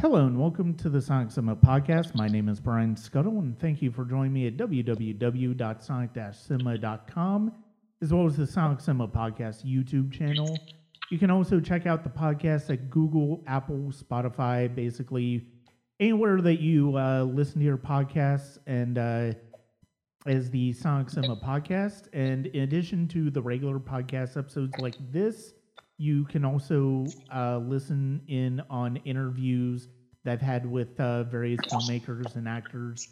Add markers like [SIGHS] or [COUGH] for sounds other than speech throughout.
Hello and welcome to the Sonic Cinema podcast. My name is Brian Skutle and thank you for joining me at www.sonic-cinema.com as well as the Sonic Cinema podcast YouTube channel. You can also check out the podcast at Google, Apple, Spotify, basically anywhere that you uh, listen to your podcasts and uh, as the Sonic Cinema podcast. And in addition to the regular podcast episodes like this, you can also uh, listen in on interviews that I've had with uh, various filmmakers and actors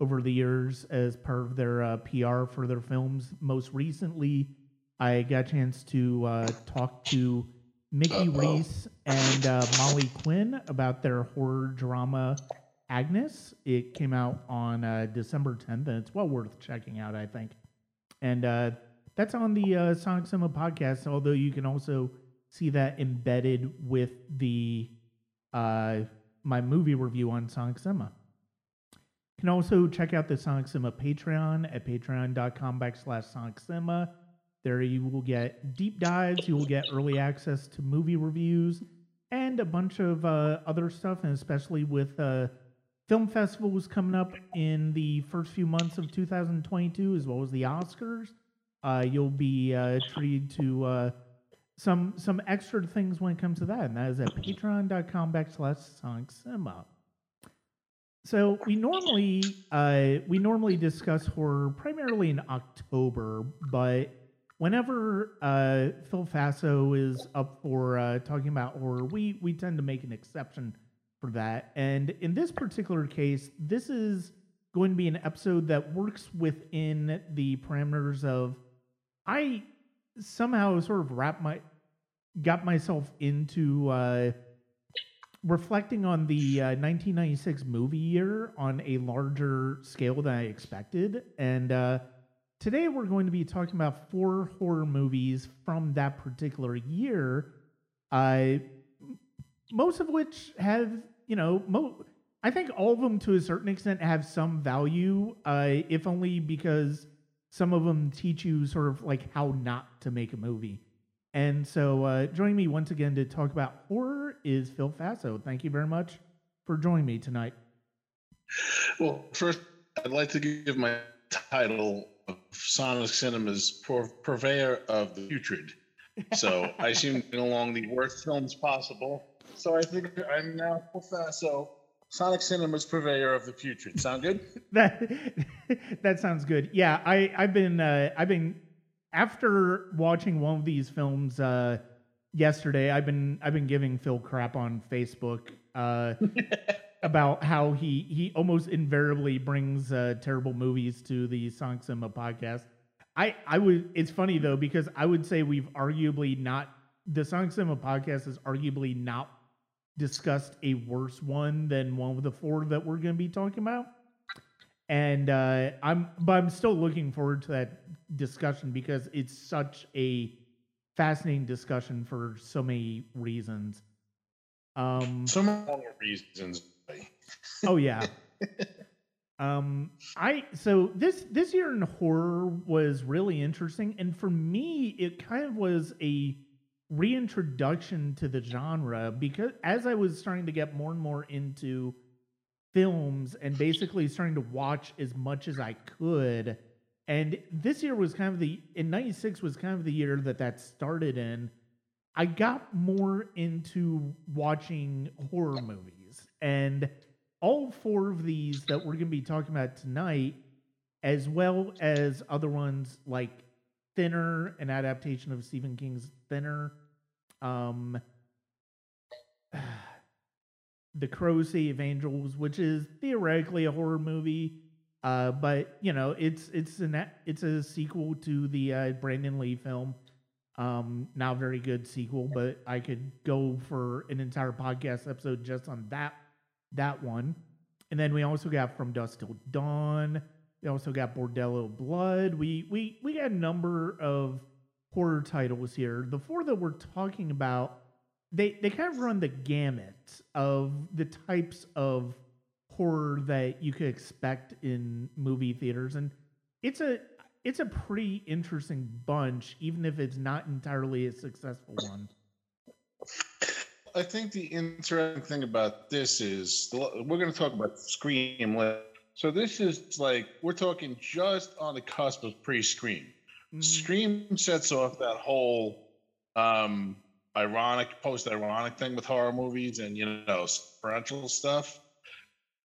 over the years as part of their uh, PR for their films. Most recently, I got a chance to uh, talk to Mickey Reese and uh, Molly Quinn about their horror drama Agnes. It came out on uh, December 10th, and it's well worth checking out, I think. And that's on the Sonic Cinema podcast, although you can also see that embedded with the uh, my movie review on Sonic Cinema. You can also check out the Sonic Cinema Patreon at patreon.com backslash Sonic Cinema. There you will get deep dives, you will get early access to movie reviews, and a bunch of uh, other stuff, and especially with uh, film festivals coming up in the first few months of 2022, as well as the Oscars. Uh, you'll be uh, treated to uh, some some extra things when it comes to that, and that is at patreon.com backslash sonic cinema. So we normally uh, we normally discuss horror primarily in October, but whenever uh, Phil Faso is up for uh, talking about horror, we we tend to make an exception for that. And in this particular case, this is going to be an episode that works within the parameters of I somehow sort of wrap my got myself into uh, reflecting on the uh, 1996 movie year on a larger scale than I expected, and uh, today we're going to be talking about four horror movies from that particular year. Uh, most of which have, you know, mo- I think all of them to a certain extent have some value, uh, if only because some of them teach you sort of like how not to make a movie. And so, uh, joining me once again to talk about horror is Phil Faso. Thank you very much for joining me tonight. Well, first, I'd like to give my title of Sonic Cinema's purveyor of the putrid. So I assume along the worst films possible. So I think I'm now Phil Faso, Sonic Cinema's purveyor of the putrid. Sound good? [LAUGHS] that [LAUGHS] that sounds good. Yeah, I I've been uh, I've been after watching one of these films uh, yesterday, I've been I've been giving Phil crap on Facebook uh, [LAUGHS] about how he he almost invariably brings uh, terrible movies to the Sonic Cinema podcast. I I would. It's funny though because I would say we've arguably not the Sonic Cinema podcast has arguably not discussed a worse one than one of the four that we're going to be talking about and uh, I'm but I'm still looking forward to that discussion because it's such a fascinating discussion for so many reasons. Um, so many reasons. oh yeah. [LAUGHS] um, I so this this year in horror was really interesting, and for me, it kind of was a reintroduction to the genre because as I was starting to get more and more into films and basically starting to watch as much as I could. And this year was kind of the in '96 was kind of the year that that started in. I got more into watching horror movies, and all four of these that we're going to be talking about tonight, as well as other ones like Thinner, an adaptation of Stephen King's Thinner. Um, the Crow City of Angels, which is theoretically a horror movie, uh, but you know it's it's an it's a sequel to the uh, Brandon Lee film. Um, not very good sequel, but I could go for an entire podcast episode just on that that one. And then we also got From Dusk Till Dawn. We also got Bordello Blood. We we we got a number of horror titles here. The four that we're talking about they they kind of run the gamut of the types of horror that you could expect in movie theaters and it's a it's a pretty interesting bunch even if it's not entirely a successful one I think the interesting thing about this is we're going to talk about Scream. So this is like we're talking just on the cusp of pre-Scream. Mm. Scream sets off that whole um, ironic, post-ironic thing with horror movies and you know supernatural stuff.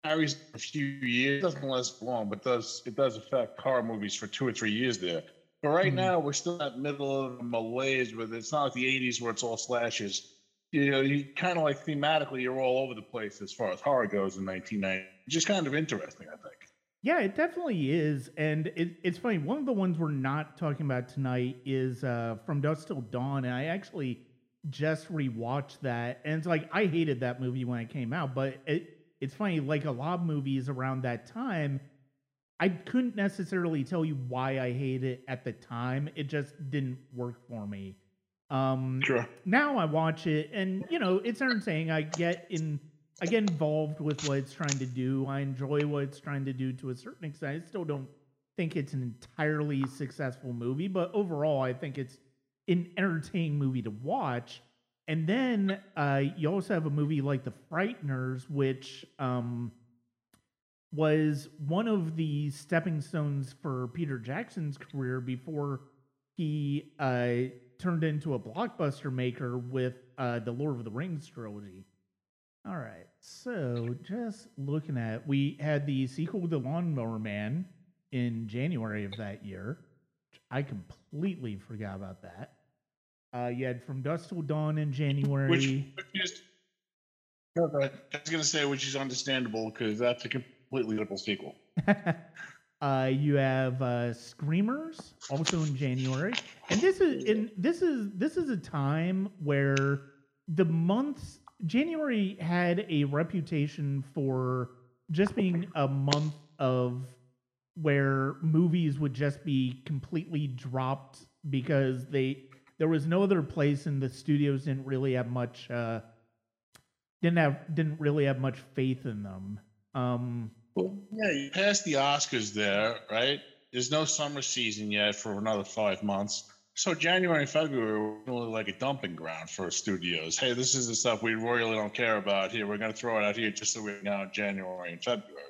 Carries a few years, doesn't last long, but does it does affect horror movies for two or three years there. But right mm. now, we're still in that middle of the malaise with it's not like the '80s where it's all slashes you know, you kind of like thematically, you're all over the place as far as horror goes in 1990. Just kind of interesting, I think. Yeah, it definitely is, and it, it's funny. One of the ones we're not talking about tonight is uh, From Dusk Till Dawn, and I actually just rewatched that, and it's like I hated that movie when it came out, but it, it's funny. Like a lot of movies around that time, I couldn't necessarily tell you why I hated it at the time. It just didn't work for me. Um, sure. Now I watch it, and you know it's entertaining. I get in, I get involved with what it's trying to do. I enjoy what it's trying to do to a certain extent. I still don't think it's an entirely successful movie, but overall, I think it's an entertaining movie to watch. And then uh, you also have a movie like The Frighteners, which um, was one of the stepping stones for Peter Jackson's career before he uh, turned into a blockbuster maker with uh, the Lord of the Rings trilogy. All right, so just looking at, we had the sequel to Lawnmower Man in January of that year. I completely forgot about that. Uh, you had From Dusk Till Dawn in January. Which, which is, I was going to say, which is understandable because that's a completely different sequel. [LAUGHS] Uh, you have uh, Screamers also in January, and this is in this is this is a time where the months January had a reputation for just being a month of where movies would just be completely dropped because they there was no other place and the studios didn't really have much uh, didn't have didn't really have much faith in them. Um, well, yeah, you passed the Oscars there, right? There's no summer season yet for another five months. So January and February were really like a dumping ground for studios. Hey, this is the stuff we really don't care about here. We're going to throw it out here just so we know January and February.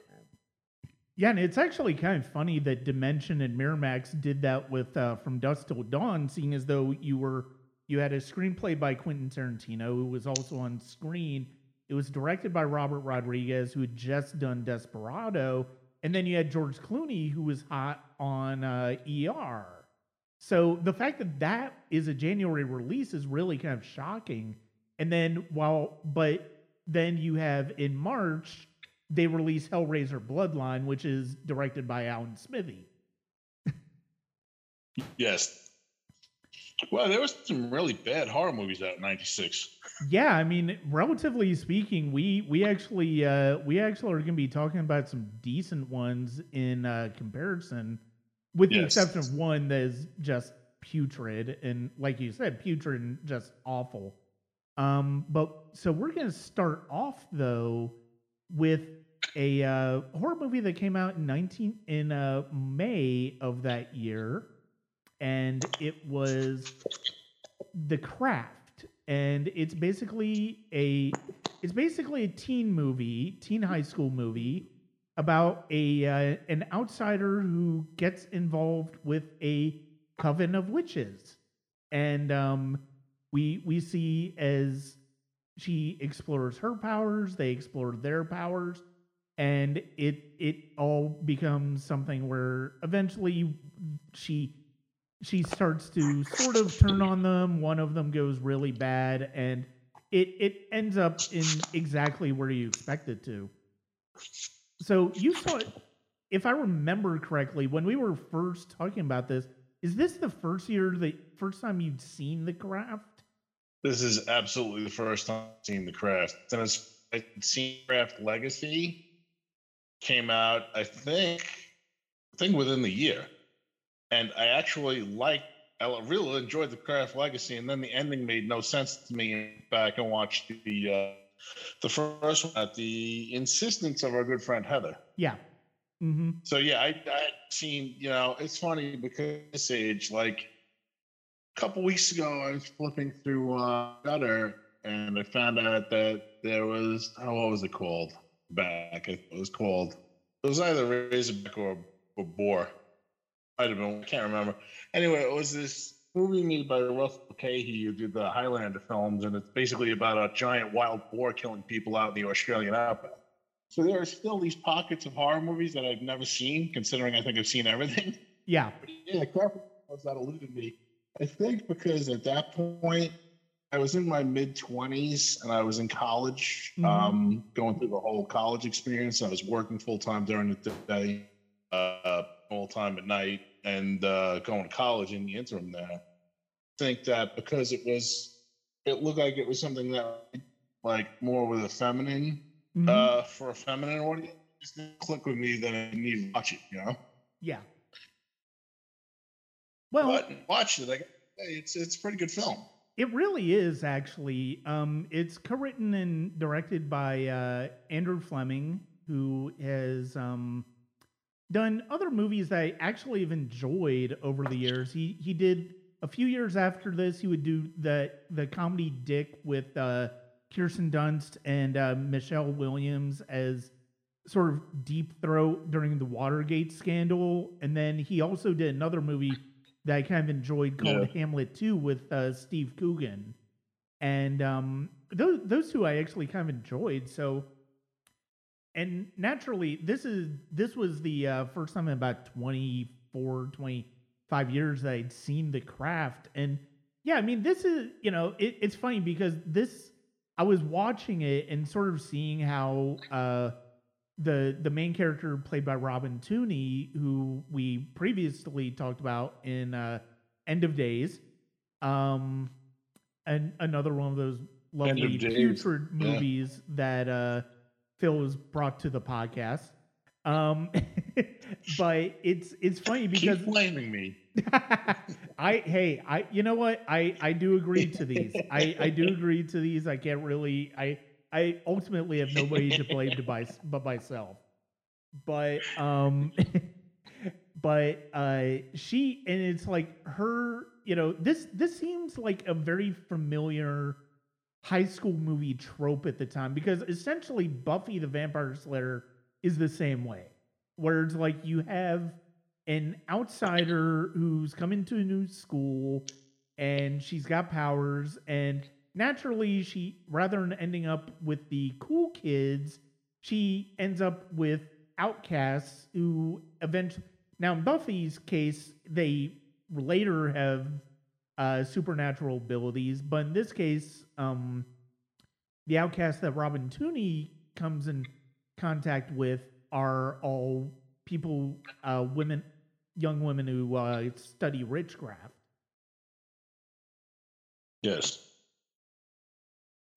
Yeah, and it's actually kind of funny that Dimension and Miramax did that with uh, From Dusk Till Dawn, seeing as though you were you had a screenplay by Quentin Tarantino, who was also on screen, it was directed by Robert Rodriguez, who had just done Desperado, and then you had George Clooney, who was hot on uh, ER. So the fact that that is a January release is really kind of shocking. And then while, but then you have in March they release Hellraiser Bloodline, which is directed by Alan Smithee. yes, well, there was some really bad horror movies out in '96. Yeah, I mean, relatively speaking, we we actually uh, we actually are going to be talking about some decent ones in uh, comparison, with the exception of one that is just putrid and, like you said, putrid and just awful. Um, but so we're going to start off though with a uh, horror movie that came out in 19 in uh, May of that year and it was The Craft, and it's basically a it's basically a teen movie, teen high school movie about a uh, an outsider who gets involved with a coven of witches, and um, we we see as she explores her powers, they explore their powers, and it it all becomes something where eventually she she starts to sort of turn on them. One of them goes really bad, and it it ends up in exactly where you expect it to. So you saw it, if I remember correctly, when we were first talking about this. Is this the first year, the first time you'd seen the craft? This is absolutely the first time I've seen the craft. And it's I seen Craft Legacy came out, I think, I think within the year and I actually liked. I really enjoyed the Craft Legacy, and then the ending made no sense to me. Back and watched the uh, the first one at the insistence of our good friend Heather. Yeah. Mm-hmm. So yeah, I I seen you know it's funny because this age like a couple weeks ago I was flipping through uh, Gutter and I found out that there was oh, what was it called back? It was called it was either Razorback or, or Boar. Might have been I can't remember. Anyway, it was this movie made by Russell Mulcahy who did the Highlander films, and it's basically about a giant wild boar killing people out in the Australian outback. So there are still these pockets of horror movies that I've never seen, considering I think I've seen everything. Yeah. Yeah, was that eluded me. I think because at that point I was in my mid twenties and I was in college, Mhm. um, going through the whole college experience. I was working full time during the day, uh, full time at night, and uh, going to college in the interim. There, I think that because it was, it looked like it was something that like more with a feminine Mhm. uh, for a feminine audience. it Just click with me that I need to watch it. You know. yeah. Well, but watch it. Hey, it's it's a pretty good film. It really is actually. Um, it's co-written and directed by uh, Andrew Fleming, who has um, done other movies that I actually have enjoyed over the years. He he did a few years after this. He would do the the comedy Dick with uh, Kirsten Dunst and uh, Michelle Williams as sort of deep throat during the Watergate scandal, and then he also did another movie that I kind of enjoyed called Hamlet 2 with uh, Steve Coogan. And um, those those two I actually kind of enjoyed. So, and naturally, this is this was the uh, first time in about 24, 25 years that I'd seen The Craft. And yeah, I mean, this is you know, it, it's funny because this I was watching it and sort of seeing how uh, the the main character played by Robin Tunney, who we previously talked about in uh, End of Days, um, and another one of those lovely putrid yeah. movies that uh, Phil has brought to the podcast. Um, [LAUGHS] but it's it's funny because Keep blaming me. [LAUGHS] I hey I you know what I I do agree to these I I do agree to these I can't really I I ultimately have nobody to blame to by, [LAUGHS] but myself. But um [LAUGHS] but uh she and it's like her you know this this seems like a very familiar high school movie trope at the time because essentially Buffy the Vampire Slayer is the same way where it's like you have an outsider who's come into a new school and she's got powers and naturally she rather than ending up with the cool kids she ends up with outcasts who eventually now in buffy's case they later have uh, supernatural abilities but in this case um, the outcasts that robin tunney comes in contact with are all people uh, women young women who uh, study witchcraft Yes.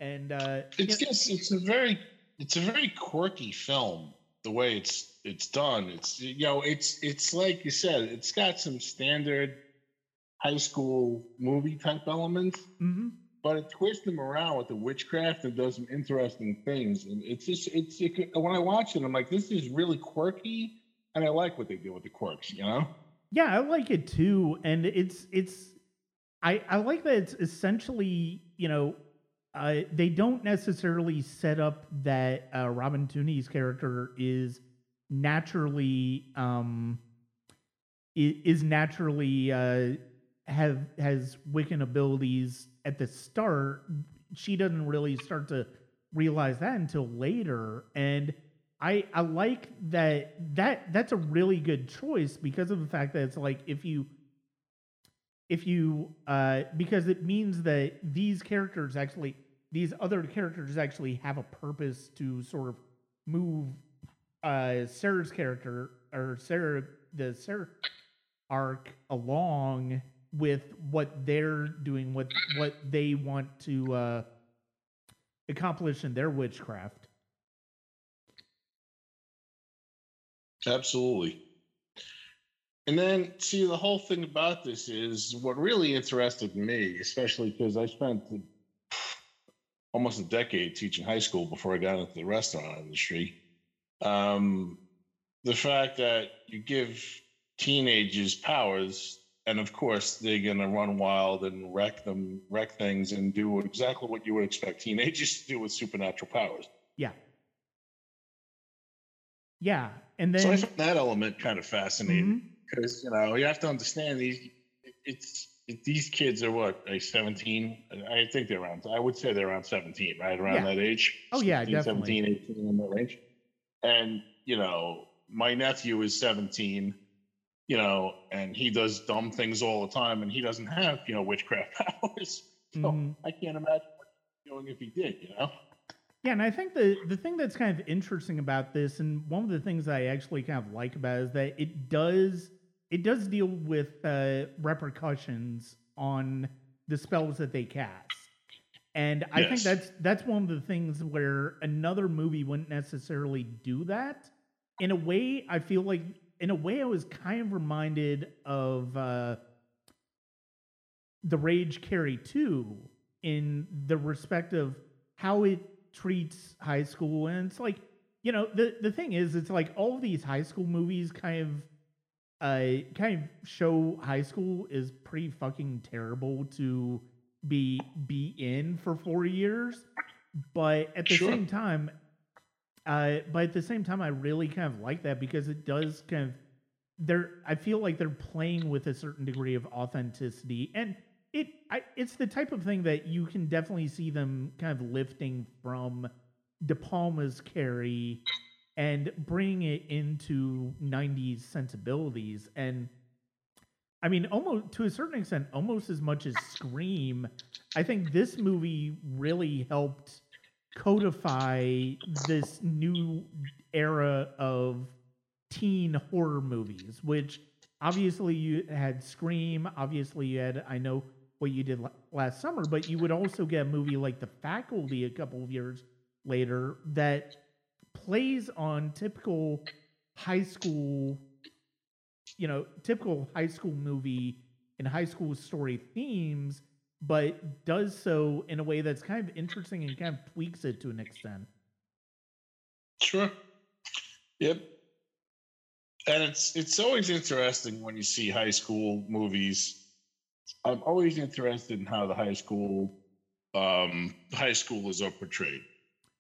And uh, It's just it's a very it's a very quirky film the way it's it's done. It's you know it's it's like you said it's got some standard high school movie type elements, mhm. but it twists them around with the witchcraft and does some interesting things. And it's just it's it, when I watch it, I'm like this is really quirky, and I like what they do with the quirks. You know. Yeah, I like it too, and it's it's I I like that it's essentially you know they don't necessarily set up that uh, Robin Tunney's character is naturally um is naturally uh have has Wiccan abilities at the start. She doesn't really start to realize that until later, and I I like that that that's a really good choice because of the fact that it's like if you if you uh because it means that these characters actually these other characters actually have a purpose to sort of move uh Sarah's character or Sarah the Sarah arc along with what they're doing what what they want to uh accomplish in their witchcraft. Absolutely. And then, see, the whole thing about this is what really interested me, especially because I spent almost a decade teaching high school before I got into the restaurant industry. Um, the fact that you give teenagers powers and of course they're gonna run wild and wreck them, wreck things, and do exactly what you would expect teenagers to do with supernatural powers. Yeah. Yeah, and then so I found that element kind of fascinating because you know you have to understand these. It's it, these kids are what like seventeen. I think they're around. I would say they're around seventeen, right around Yeah. that age. Oh, yeah, definitely. 17, 18 in that range. And you know, my nephew is seventeen. You know, and he does dumb things all the time, and he doesn't have you know witchcraft [LAUGHS] powers. So Mhm. I can't imagine what he'd doing if he did. You know. Yeah, and I think the the thing that's kind of interesting about this, and one of the things I actually kind of like about it is that it does it does deal with uh, repercussions on the spells that they cast, and I think that's that's one of the things where another movie wouldn't necessarily do that. In a way, I feel like in a way I was kind of reminded of uh, the Rage Carrie two in the respect of how it treats high school. And it's like you know the the thing is it's like all of these high school movies kind of uh kind of show high school is pretty fucking terrible to be be in for 4 years but at the Sure. same time uh but at the same time I really kind of like that because it does kind of they're I feel like they're playing with a certain degree of authenticity and it I, it's the type of thing that you can definitely see them kind of lifting from De Palma's Carrie and bring it into 90s sensibilities. And I mean almost to a certain extent almost as much as Scream I think this movie really helped codify this new era of teen horror movies which obviously you had Scream obviously you had I know what you did last summer but you would also get a movie like The Faculty a couple of years later that plays on typical high school you know typical high school movie and high school story themes but does so in a way that's kind of interesting and kind of tweaks it to an extent Sure. Yep. And it's it's always interesting when you see high school movies. I'm always interested in how the high school um, high schoolers are portrayed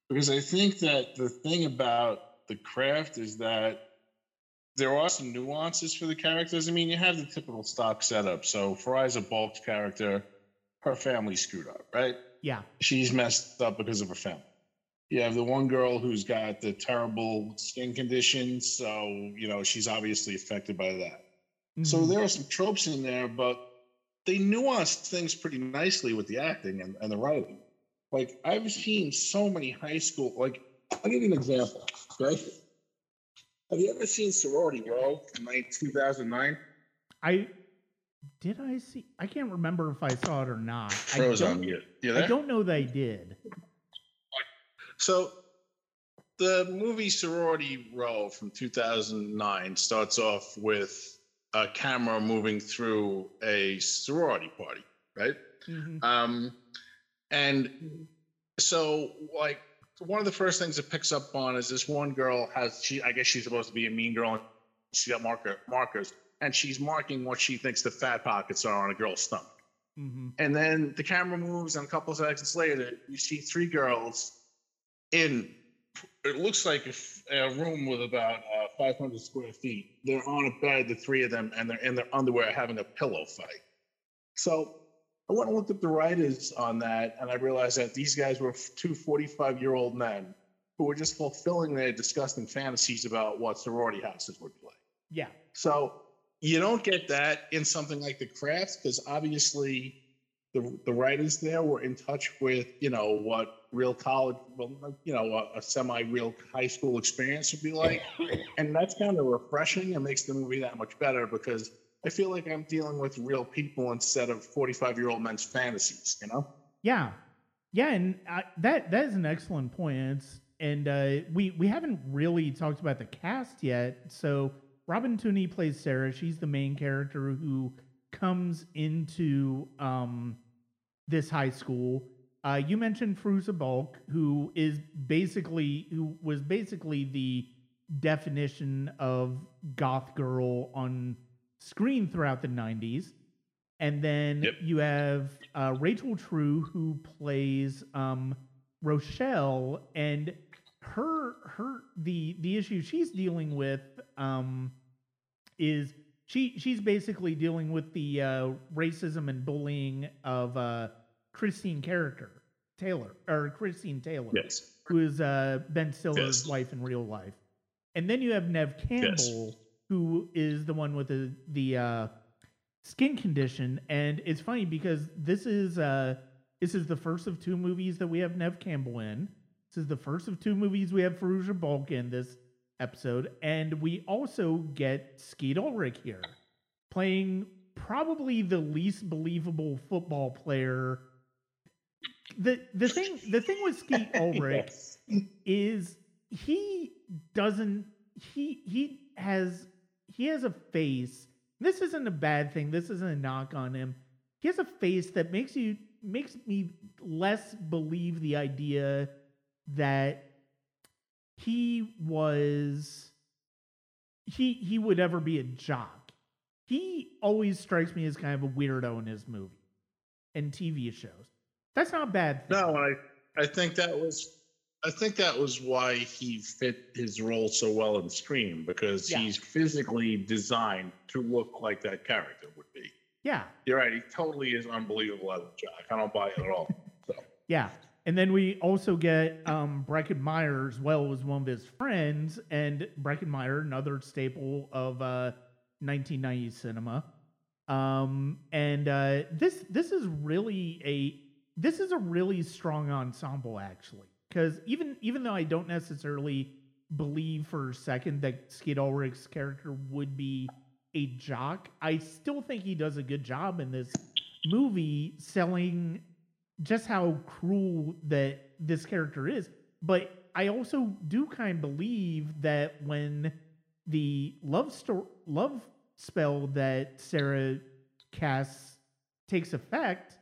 because I think that the thing about the craft is that there are some nuances for the characters. I mean, you have the typical stock setup. So Fairuza Balk's character, her family screwed up, right? yeah she's messed up because of her family. You have the one girl who's got the terrible skin condition, so you know she's obviously affected by that. So Mhm. there are some tropes in there, but they nuanced things pretty nicely with the acting and, and the writing. Like I've seen so many high school. Like I'll give you an example. Okay, have you ever seen Sorority Row in like 2009? i did i see i can't remember if i saw it or not I Froze on don't, you. You I don't know that i did So the movie Sorority Row from 2009 starts off with a camera moving through a sorority party, right? Mhm. Um, and so, like, one of the first things it picks up on is this one girl has she I guess she's supposed to be a mean girl and she got marker markers and she's marking what she thinks the fat pockets are on a girl's stomach. Mhm. And then the camera moves, and a couple of seconds later, you see three girls in it looks like a room with about uh, 500 square feet. They're on a bed, the three of them, and they're in their underwear having a pillow fight. So I went and looked at the writers on that, and I realized that these guys were two 45 year old men who were just fulfilling their disgusting fantasies about what sorority houses would be like. yeah So you don't get that in something like the crafts because obviously the the writers there were in touch with you know what real college, well, you know, a, a semi-real high school experience would be like, [LAUGHS] and that's kind of refreshing and makes the movie that much better because I feel like I'm dealing with real people instead of 45 year old men's fantasies. You know? Yeah, yeah, and uh, that that is an excellent point. And and uh, we we haven't really talked about the cast yet. So Robin Tunney plays Sarah. She's the main character who comes into um, this high school. Uh, you mentioned Fairuza Balk, who is basically who was basically the definition of goth girl on screen throughout the '90s. and then Yep. you have uh, Rachel True who plays um, Rochelle, and her her the the issue she's dealing with um, is she she's basically dealing with the uh, racism and bullying of uh, Christine character Taylor or Christine Taylor Yes. who is uh, Ben Stiller's Yes. wife in real life. And then you have Neve Campbell, who is the one with the the uh, skin condition. And it's funny because this is uh, this is the first of two movies that we have Neve Campbell in. This is the first of two movies we have Fairuza Balk in this episode, and we also get Skeet Ulrich here, playing probably the least believable football player. The the thing the thing with Skeet [LAUGHS] Ulrich Yes. is he doesn't he he has he has a face. This isn't a bad thing. This isn't a knock on him. He has a face that makes you makes me less believe the idea that he was he he would ever be a jock. He always strikes me as kind of a weirdo in his movie and tv shows. That's not bad thing. No, I I think that was I think that was why he fit his role so well in Scream because Yeah. he's physically designed to look like that character would be. yeah You're right. He totally is unbelievable as a jock. I don't buy it at all. So Yeah. And then we also get um, Breckin Meyer as well as one of his friends, and Breckin Meyer, another staple of uh, 1990s cinema. Um, and uh, this this is really a this is a really strong ensemble actually, because even even though I don't necessarily believe for a second that Skeet Ulrich's character would be a jock, I still think he does a good job in this movie selling just how cruel that this character is. But I also do kind of believe that when the love story, love spell that Sarah casts takes effect,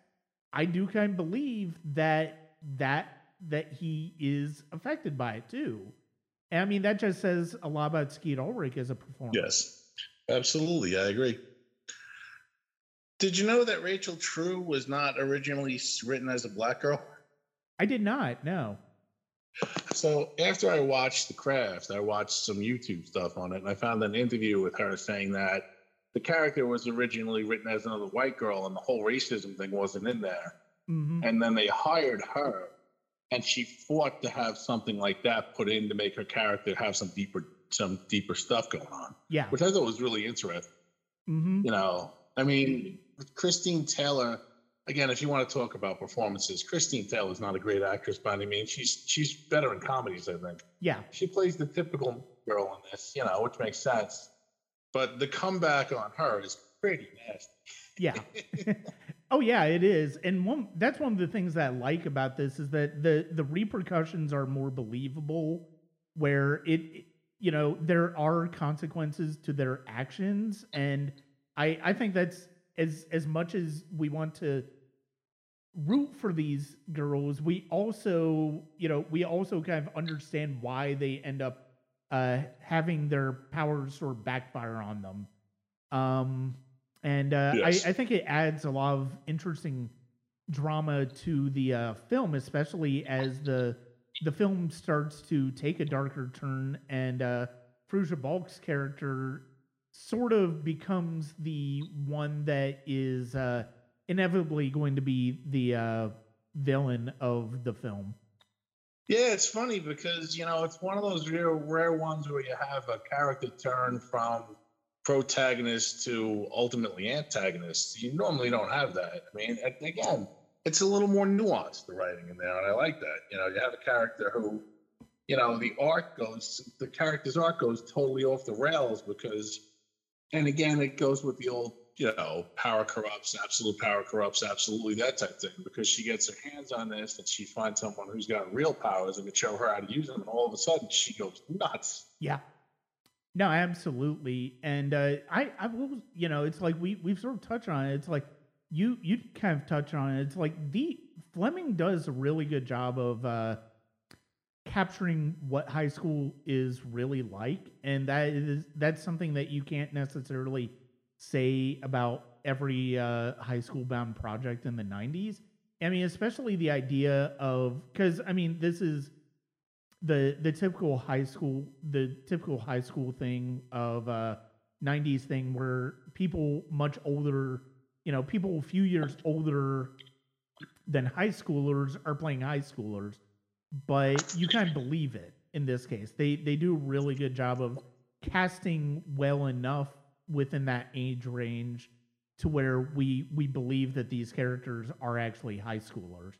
I do kind of believe that that that he is affected by it too. And I mean that just says a lot about Skeet Ulrich as a performer. yes, absolutely, I agree. Did you know that Rachel True was not originally written as a black girl? I did not know. So after I watched The Craft, I watched some YouTube stuff on it, and I found an interview with her saying that the character was originally written as another white girl, and the whole racism thing wasn't in there. hmm And then they hired her, and she fought to have something like that put in to make her character have some deeper, some deeper stuff going on, Yeah. which I thought was really interesting. hmm You know, I mean, Christine Taylor. Again, if you want to talk about performances, Christine Taylor is not a great actress by any means. She's she's better in comedies, I think Yeah. she plays the typical girl in this, you know, which makes sense. But the comeback on her is pretty nasty. Yeah. [LAUGHS] oh yeah, it is. And one that's one of the things that I like about this is that the the repercussions are more believable where it you know, there are consequences to their actions and I I think that's as as much as we want to root for these girls, we also, you know, we also kind of understand why they end up uh having their powers sort of backfire on them. Um and uh, Yes. I, I think it adds a lot of interesting drama to the uh, film, especially as the the film starts to take a darker turn, and uh, Fairuza Balk's character sort of becomes the one that is uh, inevitably going to be the uh, villain of the film. Yeah, it's funny because, you know, it's one of those rare, rare ones where you have a character turn from protagonist to ultimately antagonist. You normally don't have that. I mean, again, it's a little more nuanced, the writing in there, and I like that. You know, you have a character who, you know, the arc goes, the character's arc goes totally off the rails because, and again, it goes with the old, you know, power corrupts, absolute power corrupts, absolutely that type thing. Because she gets her hands on this and she finds someone who's got real powers and can show her how to use them, and all of a sudden she goes nuts. Yeah. No, absolutely. And uh, I, I will, you know, it's like we we've sort of touched on it. It's like you you kind of touch on it. It's like the Fleming does a really good job of uh, capturing what high school is really like, and that is that's something that you can't necessarily say about every uh, high school bound project in the 90s. I mean, especially the idea of because I mean, this is the the typical high school the typical high school thing of uh 90s thing where people much older, you know, people a few years older than high schoolers are playing high schoolers, but you kind of believe it in this case. They they do a really good job of casting well enough within that age range to where we we believe that these characters are actually high schoolers.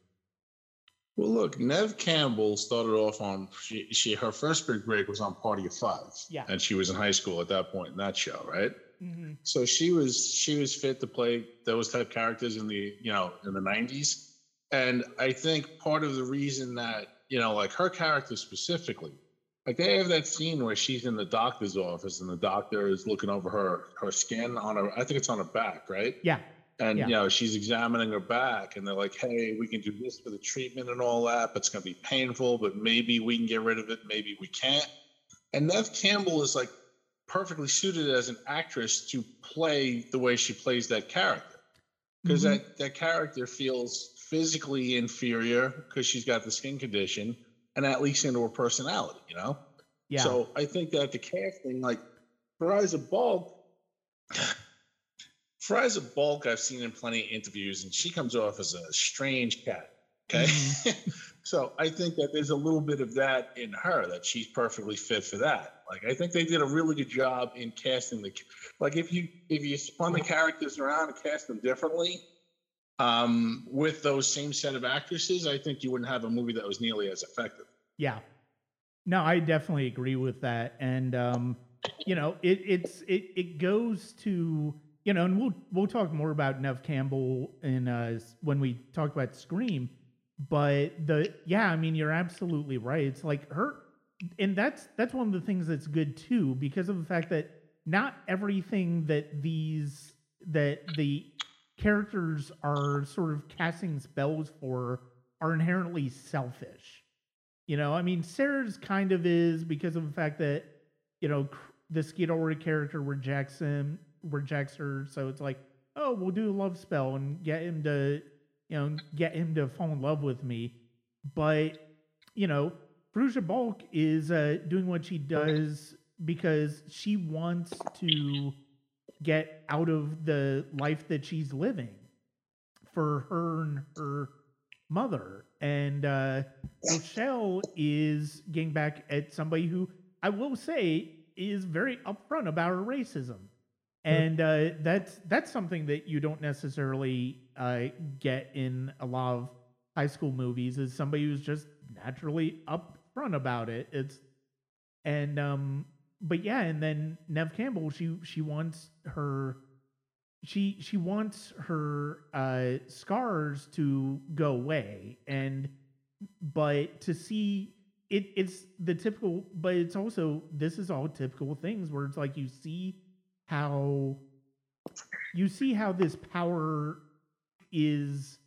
Well, look, Neve Campbell started off on she, she her first big break was on Party of Five. Yeah. and she was in high school at that point in that show, right? Mm-hmm. So she was she was fit to play those type characters in the you know in the '90s, and I think part of the reason that you know like her character specifically, like they have that scene where she's in the doctor's office and the doctor is looking over her her skin on her I think it's on her back, right? Yeah. And Yeah. you know she's examining her back, and they're like, "Hey, we can do this for the treatment and all that, but it's going to be painful. But maybe we can get rid of it. Maybe we can't." And Neve Campbell is like perfectly suited as an actress to play the way she plays that character, because Mhm. that that character feels physically inferior because she's got the skin condition, and that leaks into her personality. You know. Yeah. So I think that the casting, like Fairuza Balk, Fairuza Balk, I've seen in plenty of interviews, and she comes off as a strange cat. Okay. [LAUGHS] so I think that there's a little bit of that in her that she's perfectly fit for that. Like I think they did a really good job in casting the like if you if you spun the characters around and cast them differently, um, with those same set of actresses, I think you wouldn't have a movie that was nearly as effective. Yeah. No, I definitely agree with that. And um, you know, it it's it it goes to you know, and we'll we'll talk more about Neve Campbell in uh when we talk about Scream. But the yeah, I mean you're absolutely right. It's like her and that's that's one of the things that's good too, because of the fact that not everything that these that the characters are sort of casting spells for are inherently selfish. You know, I mean, Sarah's kind of is because of the fact that, you know, the Skeet Ulrich character rejects him, rejects her. So it's like, oh, we'll do a love spell and get him to, you know, get him to fall in love with me. But, you know, Fairuza Balk is uh, doing what she does because she wants to get out of the life that she's living for her and her mother. And uh, Rochelle is getting back at somebody who I will say is very upfront about her racism. And uh, that's that's something that you don't necessarily uh, get in a lot of high school movies. Is somebody who's just naturally upfront about it. It's and um, but yeah, and then Neve Campbell, she she wants her she she wants her uh scars to go away and but to see it it's the typical but it's also this is all typical things where it's like you see how you see how this power is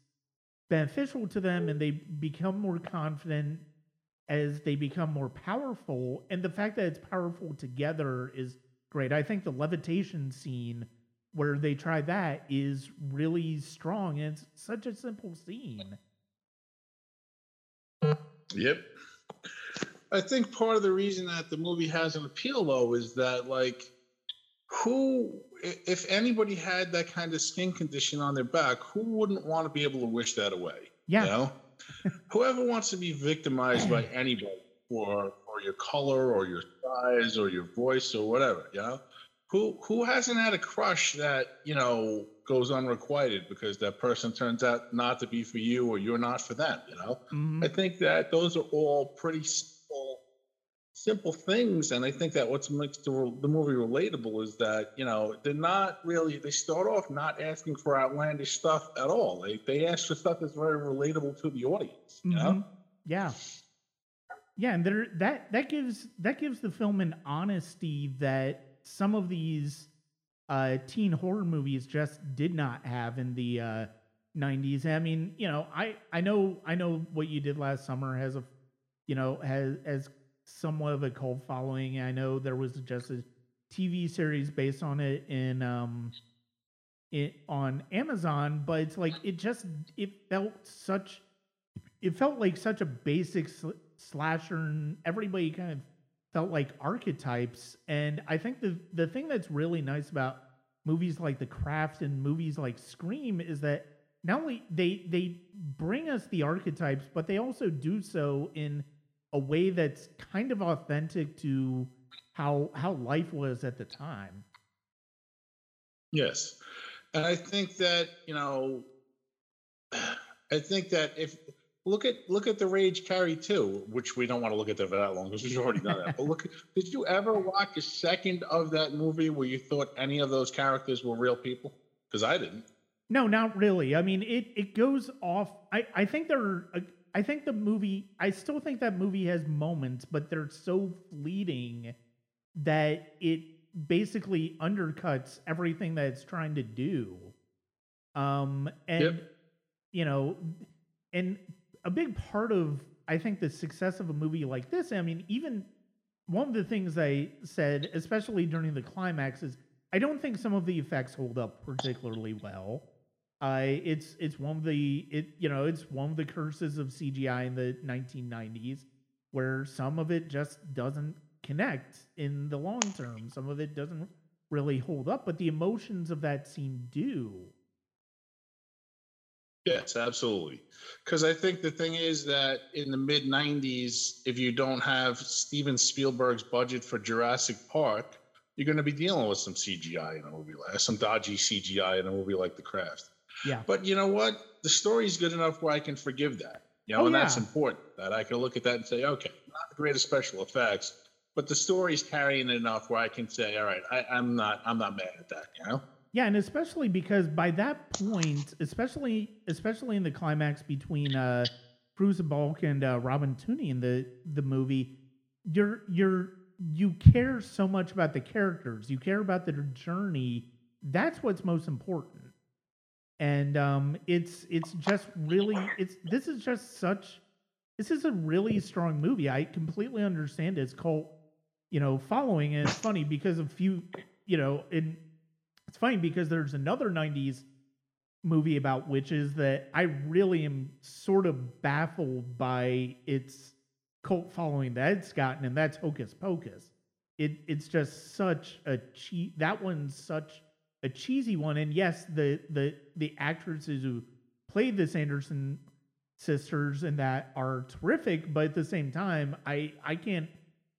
beneficial to them and they become more confident as they become more powerful. And the fact that it's powerful together is great. I think the levitation scene where they try that is really strong and it's such a simple scene. Yep. I think part of the reason that the movie has an appeal, though, is that like, who, if anybody had that kind of skin condition on their back, who wouldn't want to be able to wish that away? yeah You know, [LAUGHS] whoever wants to be victimized by [CLEARS THROAT] anybody for for your color or your size or your voice or whatever, you know, who who hasn't had a crush that you know goes unrequited because that person turns out not to be for you or you're not for them, you know. Mhm. I think that those are all pretty simple, things, and I think that what's makes the, the movie relatable is that you know they're not really. They start off not asking for outlandish stuff at all. They they ask for stuff that's very relatable to the audience. You Mhm. Yeah. Yeah, and there that that gives that gives the film an honesty that some of these uh, teen horror movies just did not have in the uh, 90s. I mean, you know, I I know I know what you did last summer has a you know has as somewhat of a cult following. I know there was just a TV series based on it in um it on Amazon, but it's like it just it felt such it felt like such a basic sl- slasher and everybody kind of felt like archetypes and I think the the thing that's really nice about movies like The Craft and movies like Scream is that not only they they bring us the archetypes but they also do so in a way that's kind of authentic to how how life was at the time. Yes. And I think that, you know, [SIGHS] I think that if look at look at the Rage Carrie 2, which we don't want to look at that for that long because we've already done that. But look, [LAUGHS] did you ever watch a second of that movie where you thought any of those characters were real people? Because I didn't. No, not really. I mean, it it goes off. I I think there. Are, I think the movie. I still think that movie has moments, but they're so fleeting that it basically undercuts everything that it's trying to do. Um, and Yep. you know, and a big part of I think the success of a movie like this. I mean, even one of the things I said, especially during the climax, is I don't think some of the effects hold up particularly well. It's it's one of the it you know it's one of the curses of CGI in the 1990s where some of it just doesn't connect in the long term. Some of it doesn't really hold up, but the emotions of that scene do. Yes, absolutely. Because I think the thing is that in the mid 90s, if you don't have Steven Spielberg's budget for Jurassic Park, you're going to be dealing with some CGI in a movie like some dodgy CGI in a movie like The Craft. Yeah. But you know what? The story's good enough where I can forgive that. You know, Oh, and that's important. That I can look at that and say, okay, not the greatest special effects, but the story's carrying it enough where I can say, all right, I, I'm not, I'm not mad at that. You know? Yeah, and especially because by that point, especially especially in the climax between uh Fairuza Balk and uh, Robin Tunney in the the movie, you're you're you care so much about the characters. You care about their journey. That's what's most important. And um it's it's just really it's this is just such this is a really strong movie. I completely understand its cult, you know, following and it's funny because a few, you know, in it's funny because there's another 90s movie about witches that I really am sort of baffled by its cult following that it's gotten, and that's Hocus Pocus. It it's just such a cheap that one's such a cheesy one. And yes, the the the actresses who played the Sanderson sisters and that are terrific, but at the same time, I I can't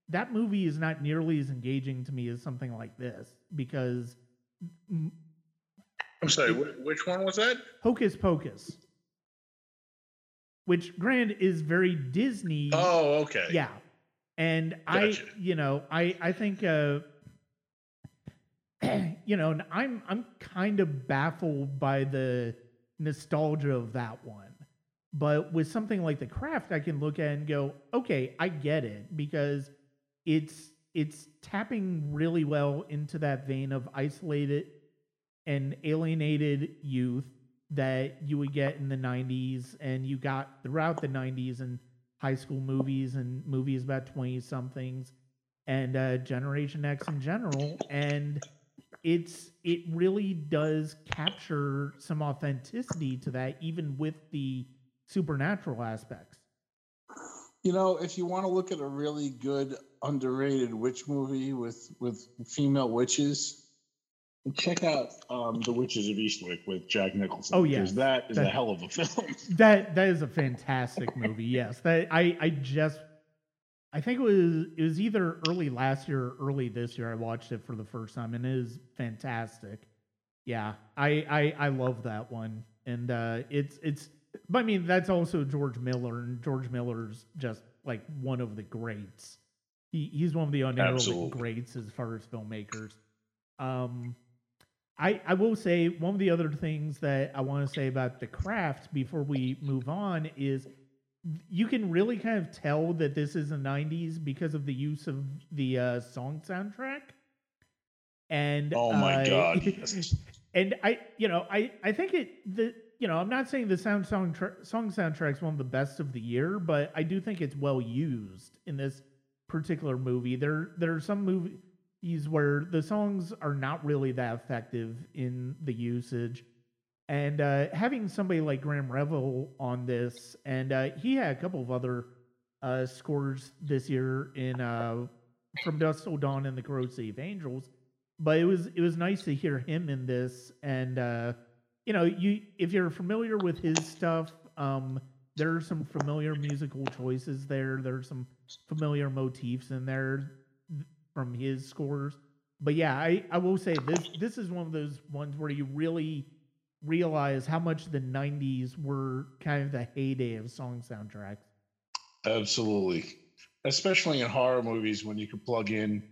that movie is not nearly as engaging to me as something like this because I'm sorry, wh- which one was that? Hocus Pocus, which Grand is very Disney. Oh, okay. yeah, and Gotcha. I, you know, I I think, uh, [CLEARS THROAT] you know, and I'm I'm kind of baffled by the nostalgia of that one. But with something like the craft, I can look at and go, okay, I get it because it's it's tapping really well into that vein of isolated and alienated youth that you would get in the 90s and you got throughout the 90s and high school movies and movies about 20 somethings and uh, generation x in general and it's it really does capture some authenticity to that even with the supernatural aspects You know, if you want to look at a really good underrated witch movie with with female witches, check out um, The Witches of Eastwick with Jack Nicholson. Oh, because yes. that is a hell of a film. that that is a fantastic movie yes that i i just i think it was it was either early last year or early this year i watched it for the first time and it is fantastic. Yeah i i i love that one and uh it's it's but i mean that's also george miller and george miller's just like one of the greats. He, he's one of the unheralded greats as far as filmmakers. Um I, I will say one of the other things that I want to say about the craft before we move on is you can really kind of tell that this is the 90s because of the use of the uh, song soundtrack. And Oh my uh, God. [LAUGHS] and I, you know, I, I think it the you know I'm not saying the sound song tra- song soundtrack's one of the best of the year, but I do think it's well used in this particular movie. There there are some movies where the songs are not really that effective in the usage. And uh, having somebody like Graeme Revell on this, and uh, he had a couple of other uh, scores this year in uh, From Dusk Till Dawn and The Save Angels, but it was it was nice to hear him in this. And uh, you know, you if you're familiar with his stuff, um, there are some familiar musical choices there. There's some familiar motifs in there from his scores. But yeah, I, I will say this this is one of those ones where you really realize how much the 90s were kind of the heyday of song soundtracks. Absolutely. Especially in horror movies when you could plug in,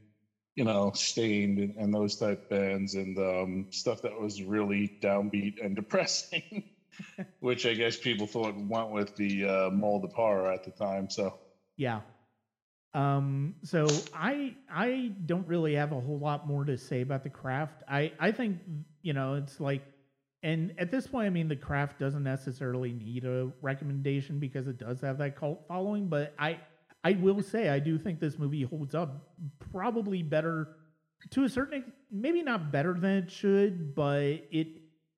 you know, Staind and, and those type bands and um, stuff that was really downbeat and [LAUGHS] depressing, [LAUGHS] which I guess people thought went with the uh, mold of horror at the time. So, yeah. Um, so I I don't really have a whole lot more to say about the craft. I I think you know it's like, and at this point, I mean the craft doesn't necessarily need a recommendation because it does have that cult following. But I I will say I do think this movie holds up probably better to a certain maybe not better than it should, but it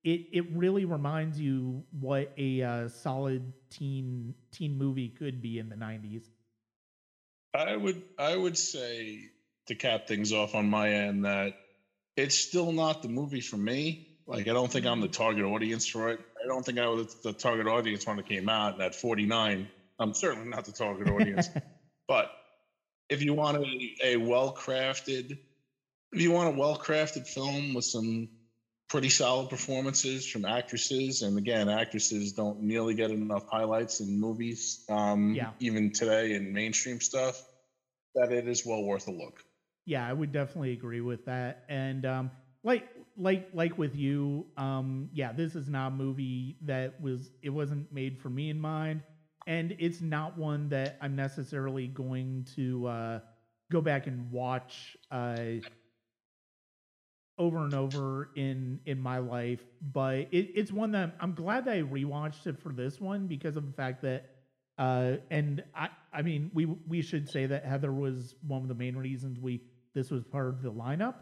it it really reminds you what a uh, solid teen teen movie could be in the '90s. I would I would say to cap things off on my end that it's still not the movie for me. Like I don't think I'm the target audience for it. I don't think I was the target audience when it came out at 49. I'm certainly not the target audience. [LAUGHS] but if you want a, a well crafted, if you want a well crafted film with some pretty solid performances from actresses. And again, actresses don't nearly get enough highlights in movies, um, yeah. even today in mainstream stuff, that it is well worth a look. Yeah, I would definitely agree with that. And um, like like like with you, um, yeah, this is not a movie that was it wasn't made for me in mind, and it's not one that I'm necessarily going to uh, go back and watch. Uh, over and over in in my life, but it, it's one that I'm glad that I rewatched it for this one because of the fact that uh, and I I mean we we should say that Heather was one of the main reasons we this was part of the lineup.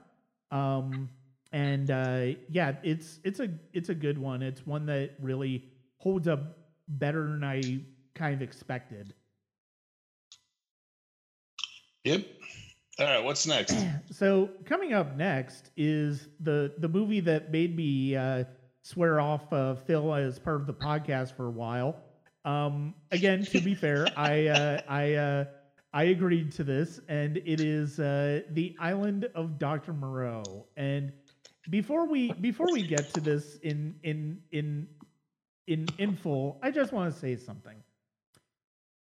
Um, and uh, yeah, it's it's a it's a good one. It's one that really holds up better than I kind of expected. Yep. All right, what's next? [CLEARS THROAT] So coming up next is the the movie that made me uh, swear off uh, Phil as part of the podcast for a while. Um, again, to be fair, [LAUGHS] I uh, I uh, I agreed to this, and it is uh, the Island of Doctor Moreau. And before we before we get to this in in in in in full, I just want to say something.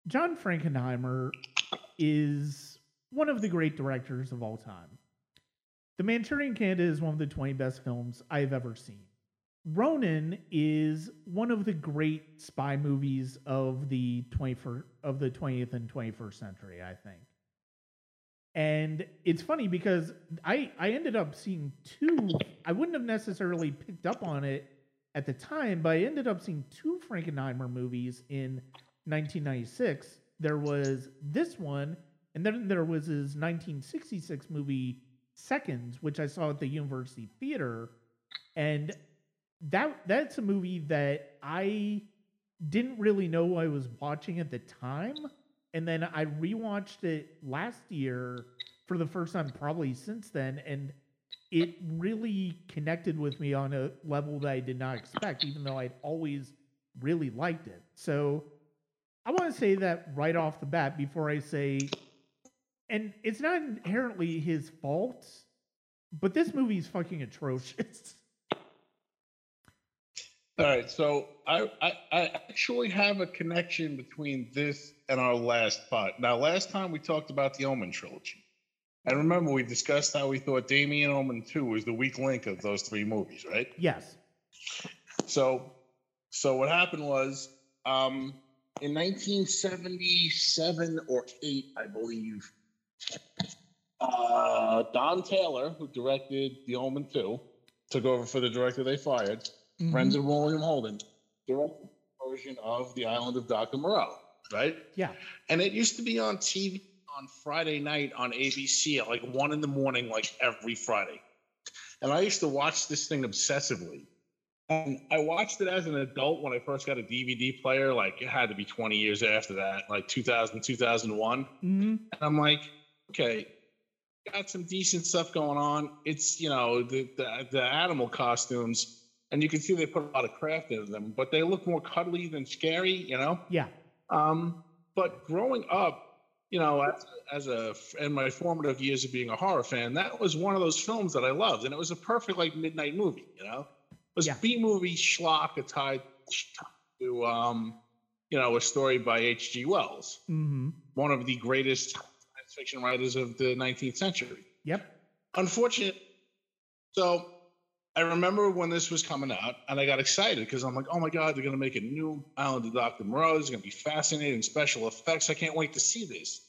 John Frankenheimer is one of the great directors of all time. The Manchurian Candidate is one of the 20 best films I've ever seen. Ronin is one of the great spy movies of the 21st of the 20th and 21st century, I think. And it's funny because I I ended up seeing two. I wouldn't have necessarily picked up on it at the time, but I ended up seeing two Frankenheimer movies in 1996. There was this one and then there was his 1966 movie Seconds, which I saw at the University Theater, and that that's a movie that I didn't really know I was watching at the time, and then I rewatched it last year for the first time probably since then, and it really connected with me on a level that I did not expect, even though I'd always really liked it. So I want to say that right off the bat before I say and it's not inherently his fault, but this movie is fucking atrocious. [LAUGHS] All right, so I, I, I actually have a connection between this and our last pot. Now, last time we talked about the Omen trilogy. And remember, we discussed how we thought Damien Omen 2 was the weak link of those three movies, right? Yes. So, so what happened was, um, in 1977 or 8, I believe, uh, Don Taylor, who directed The Omen 2, took over for the director they fired. Mm-hmm. Friends of William Holden directed version of The Island of Dr. Moreau, right? Yeah. And it used to be on TV on Friday night on ABC at like one in the morning, like every Friday. And I used to watch this thing obsessively. And I watched it as an adult when I first got a DVD player. Like it had to be 20 years after that, like 2000, 2001. hmm And I'm like, okay, got some decent stuff going on. It's, you know, the, the, the animal costumes, and you can see they put a lot of craft into them, but they look more cuddly than scary, you know? Yeah. Um, but growing up, you know, as, as a in my formative years of being a horror fan, that was one of those films that I loved, and it was a perfect like midnight movie. You know, it was Yeah. B movie schlock tied to um, you know, a story by H.G. Wells, hmm one of the greatest science fiction writers of the 19th century Yep. unfortunate. So I remember when this was coming out, and I got excited because I'm like, oh my god, they're gonna make a new Island of Dr. Moreau. It's gonna be fascinating special effects. I can't wait to see this.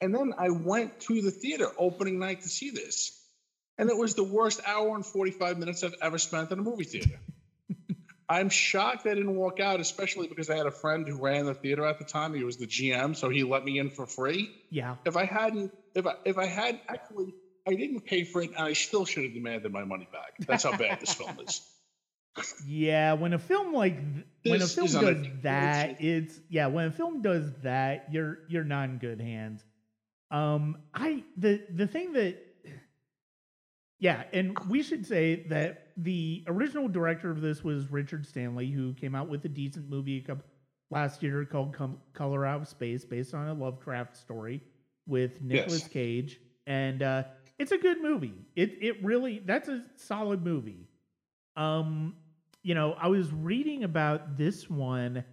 And then I went to the theater opening night to see this, and it was the worst hour and 45 minutes I've ever spent in a movie theater. [LAUGHS] I'm shocked I didn't walk out, especially because I had a friend who ran the theater at the time. He was the GM, so he let me in for free Yeah. if I hadn't, if I if I had actually, I didn't pay for it, and I still should have demanded my money back. That's how bad this film is. [LAUGHS] Yeah, when a film like th- when a film does unacceptable. that, it's yeah, when a film does that, you're you're not in good hands. Um I the the thing that yeah, and we should say that the original director of this was Richard Stanley, who came out with a decent movie a couple, last year called Com- Color Out of Space, based on a Lovecraft story with Nicolas Cage, and uh, it's a good movie. It it really that's a solid movie. Um, you know, I was reading about this one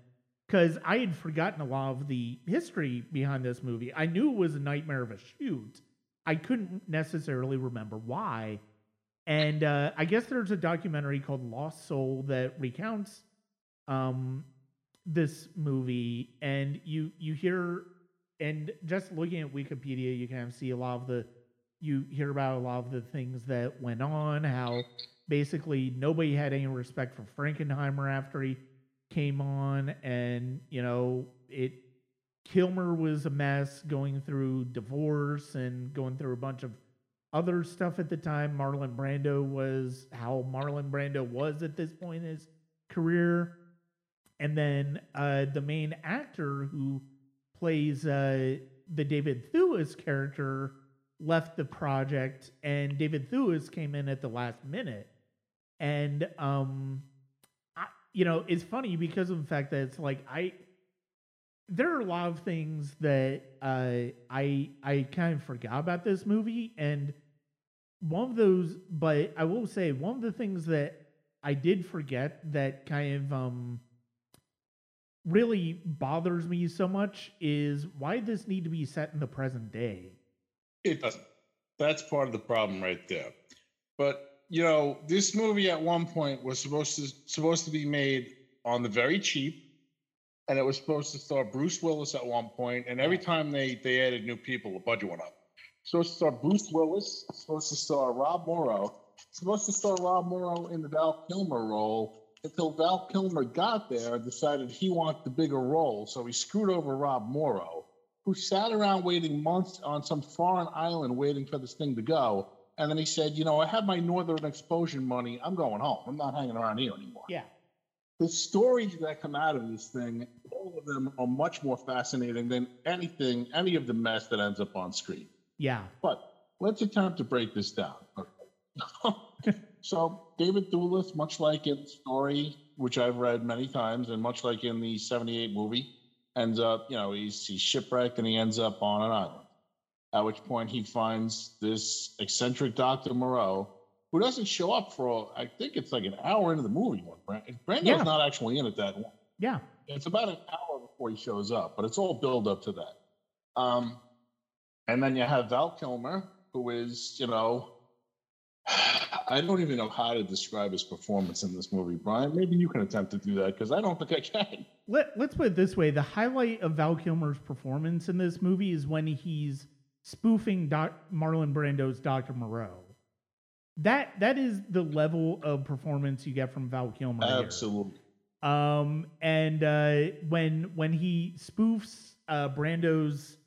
because I had forgotten a lot of the history behind this movie. I knew it was a nightmare of a shoot. I couldn't necessarily remember why. And uh, I guess there's a documentary called Lost Soul that recounts um, this movie, and you you hear and just looking at Wikipedia, you of see a lot of the you hear about a lot of the things that went on, how basically nobody had any respect for Frankenheimer after he came on, and you know it. Kilmer was a mess, going through divorce and going through a bunch of other stuff at the time. Marlon Brando was how Marlon Brando was at this point in his career, and then uh, the main actor who plays uh, the David Thewlis character left the project, and David Thewlis came in at the last minute. And um, I, you know, it's funny because of the fact that it's like I. There are a lot of things that uh, I I kind of forgot about this movie, and one of those. But I will say one of the things that I did forget that kind of um really bothers me so much is why this need to be set in the present day. It doesn't. That's part of the problem right there. But you know, this movie at one point was supposed to supposed to be made on the very cheap, and it was supposed to star Bruce Willis at one point. And every time they they added new people, the budget went up. Supposed to star Bruce Willis. Supposed to star Rob Morrow. Supposed to star Rob Morrow in the Val Kilmer role. Until Val Kilmer got there, and decided he wanted the bigger role, so he screwed over Rob Morrow who sat around waiting months on some foreign island waiting for this thing to go. And then he said, You know, I have my Northern Exposure money. I'm going home. I'm not hanging around here anymore. Yeah. The stories that come out of this thing, all of them are much more fascinating than anything, any of the mess that ends up on screen. Yeah. But let's attempt to break this down. Okay. [LAUGHS] so, David Thewlis, much like in the story, which I've read many times, and much like in the 78 movie, ends up, you know, he's, he's shipwrecked and he ends up on an island. At which point he finds this eccentric Dr. Moreau, who doesn't show up for, I think it's like an hour into the movie. Brand- Brando's Yeah. not actually in it that long. Yeah. It's about an hour before he shows up, but it's all build up to that. Um, and then you have Val Kilmer, who is, you know, I don't even know how to describe his performance in this movie, Brian. Maybe you can attempt to do that because I don't think I can. Let, let's put it this way the highlight of Val Kilmer's performance in this movie is when he's spoofing Doc, Marlon Brando's Dr. Moreau. That that is the level of performance you get from Val Kilmer. here. Absolutely. Um, and uh, when when he spoofs uh, Brando's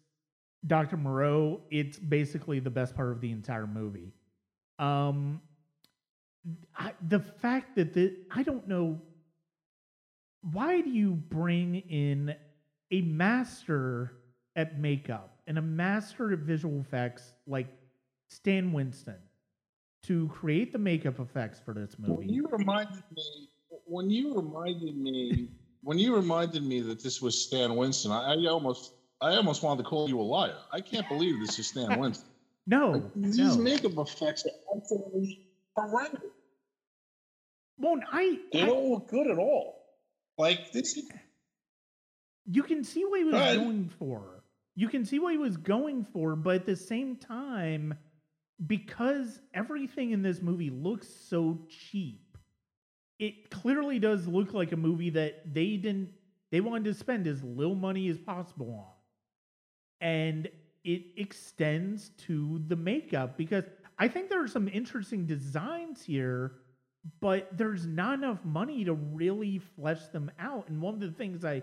Dr. Moreau, it's basically the best part of the entire movie. Um, I, the fact that the I don't know why do you bring in a master at makeup and a master at visual effects like Stan Winston to create the makeup effects for this movie. When you reminded me, when you reminded me, when you reminded me that this was Stan Winston, I, I almost, I almost wanted to call you a liar. I can't believe this is Stan [LAUGHS] Winston. no, Like, these no. makeup effects are absolutely horrendous. Well, I, They I don't look good at all. Like this is you can see what he was ahead. going for. You can see what he was going for, but at the same time, because everything in this movie looks so cheap, it clearly does look like a movie that they didn't they wanted to spend as little money as possible on. And it extends to the makeup because I think there are some interesting designs here, but there's not enough money to really flesh them out. And one of the things I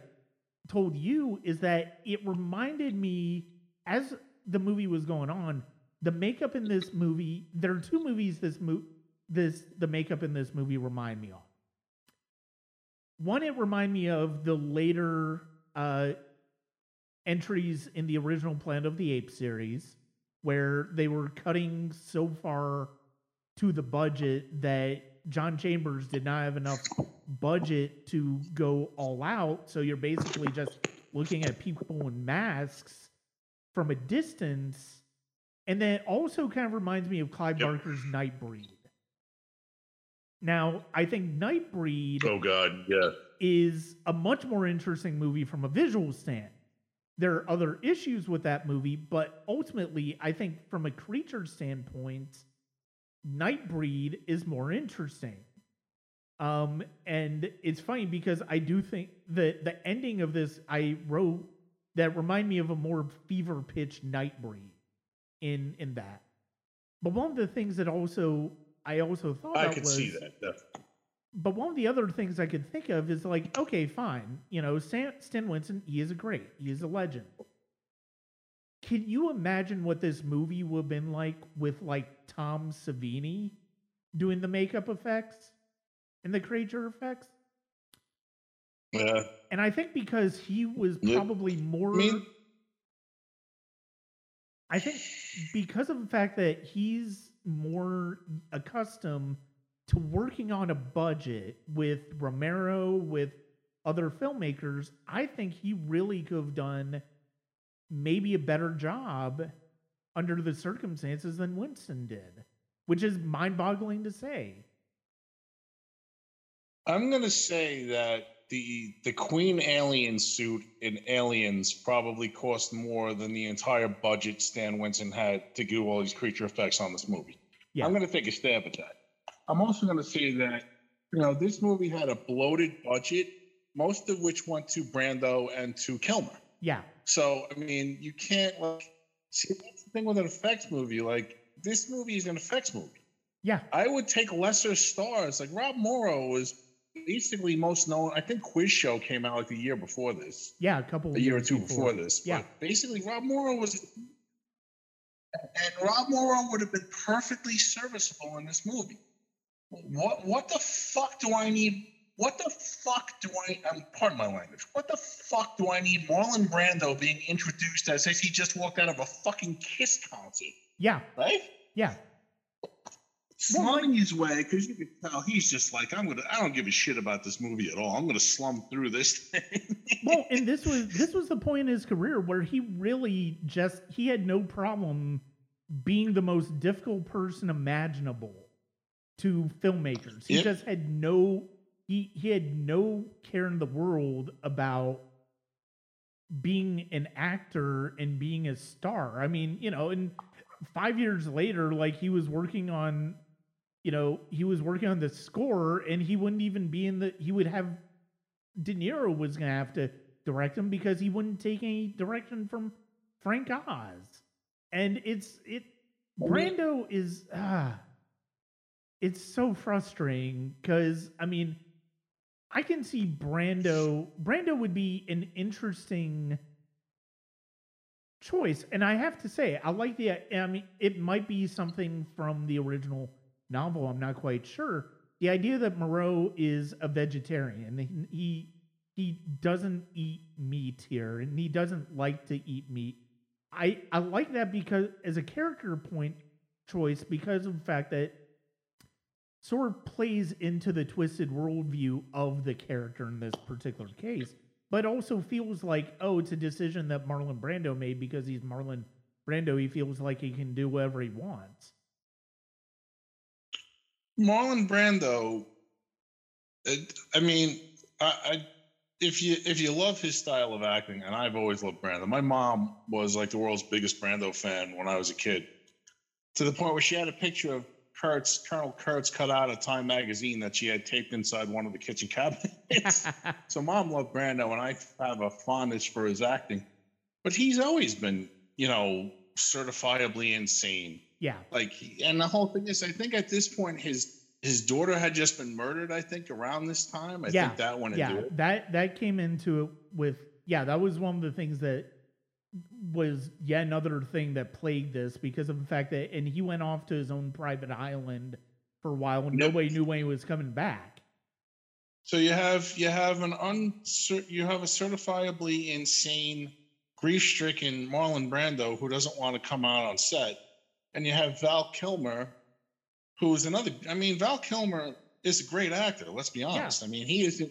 told you is that it reminded me as the movie was going on, the makeup in this movie, there are two movies this mo- this the makeup in this movie remind me of. One, it remind me of the later uh, entries in the original Planet of the Apes series, where they were cutting so far to the budget that John Chambers did not have enough budget to go all out. So you're basically just looking at people in masks from a distance. And then it also kind of reminds me of Clive Yep. Barker's Nightbreed. Now, I think Nightbreed oh god, yeah. is a much more interesting movie from a visual stand. There are other issues with that movie, but ultimately, I think from a creature standpoint, Nightbreed is more interesting. Um, and it's funny because I do think that the ending of this I wrote that remind me of a more fever pitch Nightbreed in in that. But one of the things that also I also thought I could was, see that. definitely. but one of the other things I could think of is like, okay, fine. You know, Stan, Stan Winston, he is a great, he is a legend. Can you imagine what this movie would have been like with like Tom Savini doing the makeup effects and the creature effects? Yeah. And I think because he was probably more. I think because of the fact that he's more accustomed to working on a budget with Romero, with other filmmakers, I think he really could have done maybe a better job under the circumstances than Winston did, which is mind boggling to say. I'm gonna say that the the Queen alien suit in Aliens probably cost more than the entire budget Stan Winston had to do all these creature effects on this movie. Yeah. I'm gonna take a stab at that. I'm also gonna say that you know this movie had a bloated budget, most of which went to Brando and to Kilmer. Yeah. So I mean, you can't like see that's the thing with an effects movie. Like this movie is an effects movie. Yeah. I would take lesser stars. Like Rob Morrow was basically most known. I think Quiz Show came out like the year before this, Yeah. A couple a year or two before this. Yeah. But basically, Rob Morrow was, and Rob Morrow would have been perfectly serviceable in this movie. What what the fuck do I need? What the fuck do I? Um, pardon my language. What the fuck do I need Marlon Brando being introduced as if he just walked out of a fucking Kiss concert, Yeah. right? Yeah. slumming Well, his way because you can tell he's just like I'm gonna. I don't give a shit about this movie at all. I'm gonna slum through this thing. well, [LAUGHS] and this was this was the point in his career where he really just he had no problem being the most difficult person imaginable to filmmakers. He Yep. just had no he he had no care in the world about being an actor and being a star. I mean, you know, and 5 years later like he was working on you know, he was working on the score and he wouldn't even be in the he would have De Niro was going to have to direct him because he wouldn't take any direction from Frank Oz. And it's it Brando is ah it's so frustrating cuz I mean I can see Brando Brando would be an interesting choice, and I have to say, I like the. I mean, it might be something from the original novel. I'm not quite sure. The idea that Moreau is a vegetarian, he he doesn't eat meat here, and he doesn't like to eat meat. I I like that because as a character point choice, because of the fact that sort of plays into the twisted worldview of the character in this particular case, but also feels like, oh, it's a decision that Marlon Brando made because he's Marlon Brando. He feels like he can do whatever he wants. Marlon Brando, I mean, I, I if you if you love his style of acting, and I've always loved Brando. My mom was like the world's biggest Brando fan when I was a kid, to the point where she had a picture of Kurtz, Colonel Kurtz, cut out of Time magazine that she had taped inside one of the kitchen cabinets. [LAUGHS] so mom loved Brando, and I have a fondness for his acting. But he's always been, you know, certifiably insane. Yeah. Like, and the whole thing is, I think at this point, his his daughter had just been murdered. I think around this time. I yeah. think that went yeah. into it. That that came into it with yeah. That was one of the things that was yet another thing that plagued this because of the fact that and he went off to his own private island for a while and nobody knew when he was coming back. So you have you have an uncer- you have a certifiably insane, grief-stricken Marlon Brando who doesn't want to come out on set, and you have Val Kilmer, who's another. I mean, Val Kilmer is a great actor. Let's be honest. Yeah. I mean, he is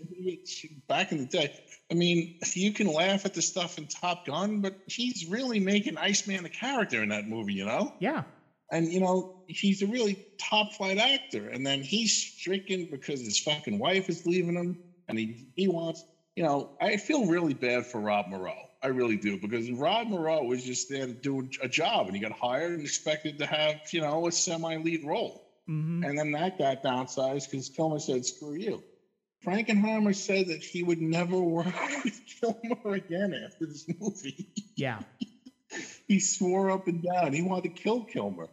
back in the day. I mean, you can laugh at the stuff in Top Gun, but he's really making Iceman a character in that movie, you know? Yeah. And you know, he's a really top flight actor. And then he's stricken because his fucking wife is leaving him, and he he wants. You know, I feel really bad for Rob Morrow. I really do because Rob Morrow was just there to do a job, and he got hired and expected to have you know a semi lead role. Mm-hmm. And then that got downsized because Kilmer said, "Screw you." Frankenheimer said that he would never work [LAUGHS] with Kilmer again after this movie. Yeah. [LAUGHS] he swore up and down he wanted to kill Kilmer.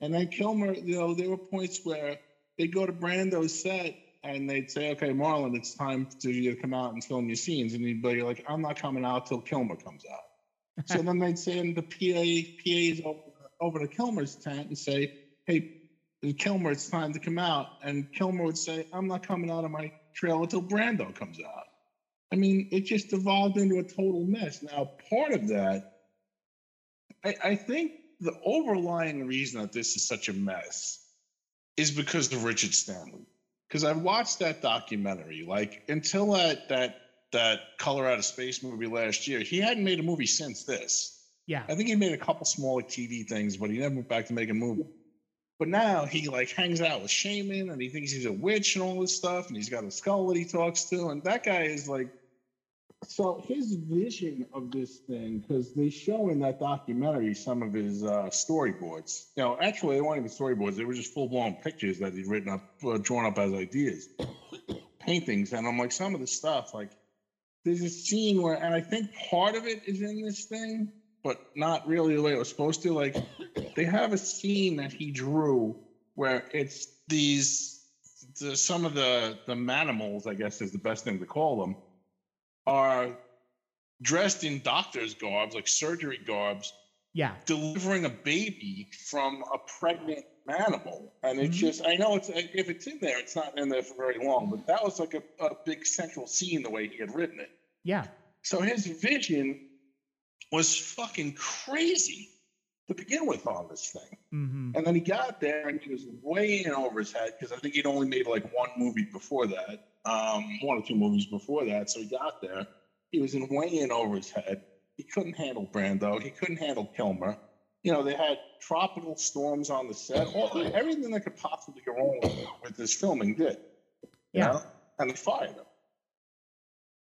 And then Kilmer, you know, there were points where they'd go to Brando's set and they'd say, okay, Marlon, it's time for you to come out and film your scenes. And he'd be like, I'm not coming out till Kilmer comes out. [LAUGHS] so then they'd send the PA, PAs over, over to Kilmer's tent and say, hey, Kilmer, it's time to come out. And Kilmer would say, I'm not coming out of my trailer till Brando comes out. I mean, it just evolved into a total mess. Now, part of that, I, I think the overlying reason that this is such a mess is because of Richard Stanley. Because I watched that documentary, like until that that that Color Out of Space movie last year, he hadn't made a movie since this. Yeah, I think he made a couple smaller TV things, but he never went back to make a movie. But now he like hangs out with shaman and he thinks he's a witch and all this stuff, and he's got a skull that he talks to, and that guy is like. So his vision of this thing, because they show in that documentary some of his uh, storyboards. You know, actually, they weren't even storyboards; they were just full blown pictures that he'd written up, uh, drawn up as ideas, [COUGHS] paintings. And I'm like, some of the stuff, like there's a scene where, and I think part of it is in this thing, but not really the way it was supposed to. Like they have a scene that he drew where it's these the, some of the the manimals, I guess is the best thing to call them, are dressed in doctor's garbs, like surgery garbs. Yeah, delivering a baby from a pregnant animal, and it's mm-hmm. just I know it's if it's in there, it's not in there for very long, but that was like a, a big central scene the way he had written it. Yeah. So his vision was fucking crazy to begin with on this thing. Mm-hmm. And then he got there and he was way in over his head because I think he'd only made like one movie before that, um, one or two movies before that. So he got there. He was in way in over his head. He couldn't handle Brando. He couldn't handle Kilmer. You know, they had tropical storms on the set. All, everything that could possibly go wrong with, with this filming did. Yeah. Know? And they fired him.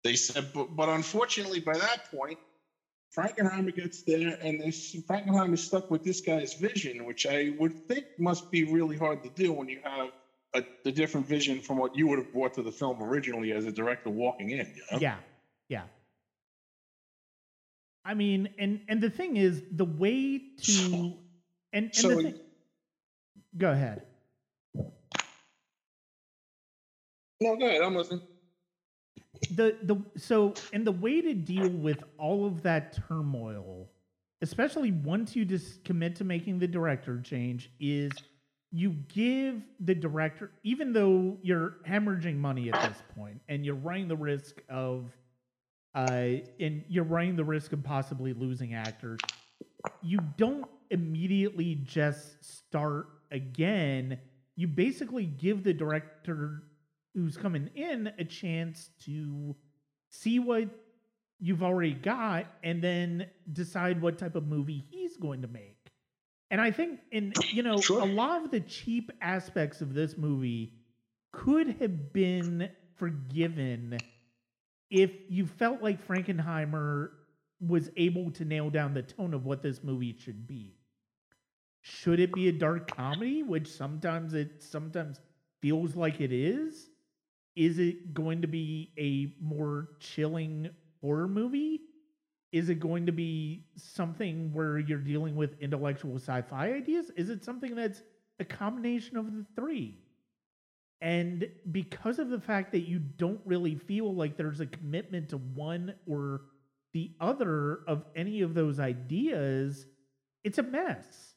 They said, but, but unfortunately, by that point, Frankenheimer gets there, and Frankenheimer is stuck with this guy's vision, which I would think must be really hard to do when you have a, a different vision from what you would have brought to the film originally as a director walking in. You know? Yeah, yeah. I mean, and and the thing is, the way to and, and so, the thing, go ahead. No, go ahead. I'm listening the the so and the way to deal with all of that turmoil especially once you just commit to making the director change, is you give the director, even though you're hemorrhaging money at this point and you're running the risk of, uh, and you're running the risk of possibly losing actors, you don't immediately just start again. You basically give the director who's coming in a chance to see what you've already got and then decide what type of movie he's going to make. And I think in you know Sure. a lot of the cheap aspects of this movie could have been forgiven if you felt like Frankenheimer was able to nail down the tone of what this movie should be. Should it be a dark comedy, which sometimes it sometimes feels like it is? Is it going to be a more chilling horror movie? Is it going to be something where you're dealing with intellectual sci-fi ideas? Is it something that's a combination of the three? And because of the fact that you don't really feel like there's a commitment to one or the other of any of those ideas, it's a mess.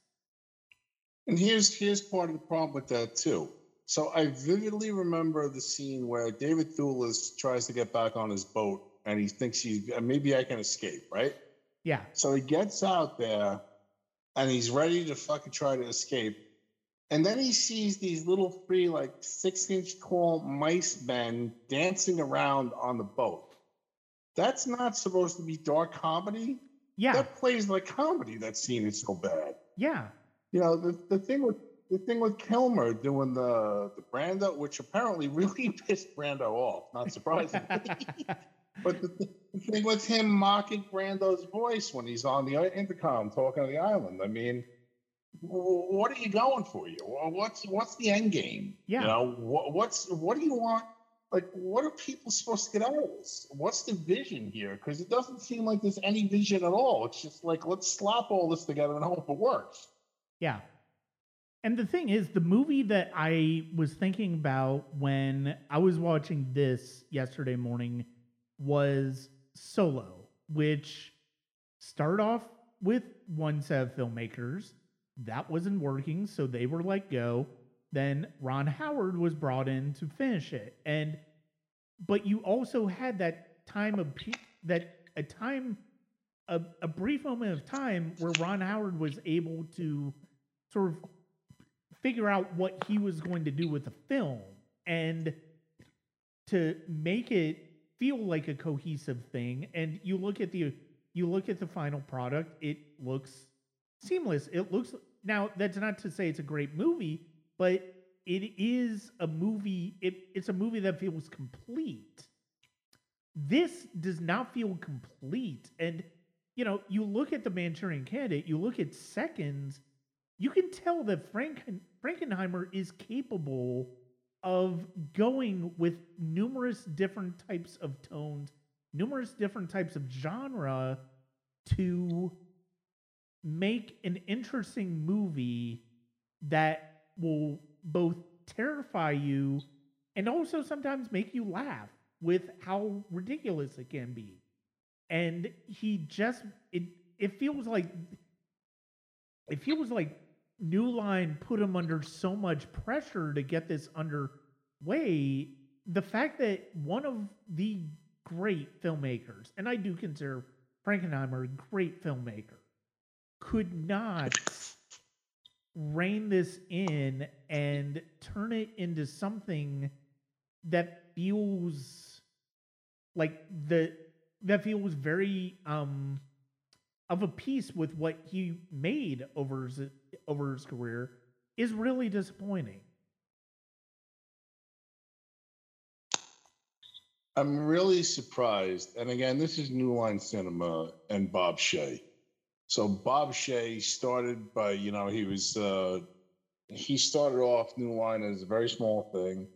And here's here's part of the problem with that too. So I vividly remember the scene where David Thewlis tries to get back on his boat, and he thinks he's maybe I can escape, right? Yeah. So he gets out there, and he's ready to fucking try to escape, and then he sees these little three like six inch tall mice men dancing around on the boat. That's not supposed to be dark comedy. Yeah. That plays like comedy. That scene is so bad Yeah. you know the, the thing with the thing with Kilmer doing the the Brando, which apparently [LAUGHS] really pissed Brando off, not surprisingly. [LAUGHS] but the, the thing with him mocking Brando's voice when he's on the intercom talking to the island, I mean, what are you going for? You what's what's the end game? Yeah. You know what, what's what do you want? Like, what are people supposed to get out of this? What's the vision here? Because it doesn't seem like there's any vision at all. It's just like let's slap all this together and hope it works. Yeah. And the thing is, the movie that I was thinking about when I was watching this yesterday morning was Solo, which started off with one set of filmmakers. That wasn't working, so they were let go. Then Ron Howard was brought in to finish it. And but you also had that time of that a time a, a brief moment of time where Ron Howard was able to sort of figure out what he was going to do with the film. And to make it feel like a cohesive thing and you look at the you look at the final product it looks seamless. It looks now that's not to say it's a great movie but it is a movie it, it's a movie that feels complete. This does not feel complete. And you know you look at the manchurian candidate you look at seconds you can tell that Franken, Frankenheimer is capable of going with numerous different types of tones, numerous different types of genre to make an interesting movie that will both terrify you and also sometimes make you laugh with how ridiculous it can be. And he just it it feels like it feels like New Line put him under so much pressure to get this underway. The fact that one of the great filmmakers, and I do consider Frankenheimer a great filmmaker, could not rein this in and turn it into something that feels like the that feels very um of a piece with what he made over over his career is really disappointing. I'm really surprised. And again, this is New Line Cinema and Bob Shaye. So Bob Shaye started by, you know, he was uh he started off New Line as a very small thing.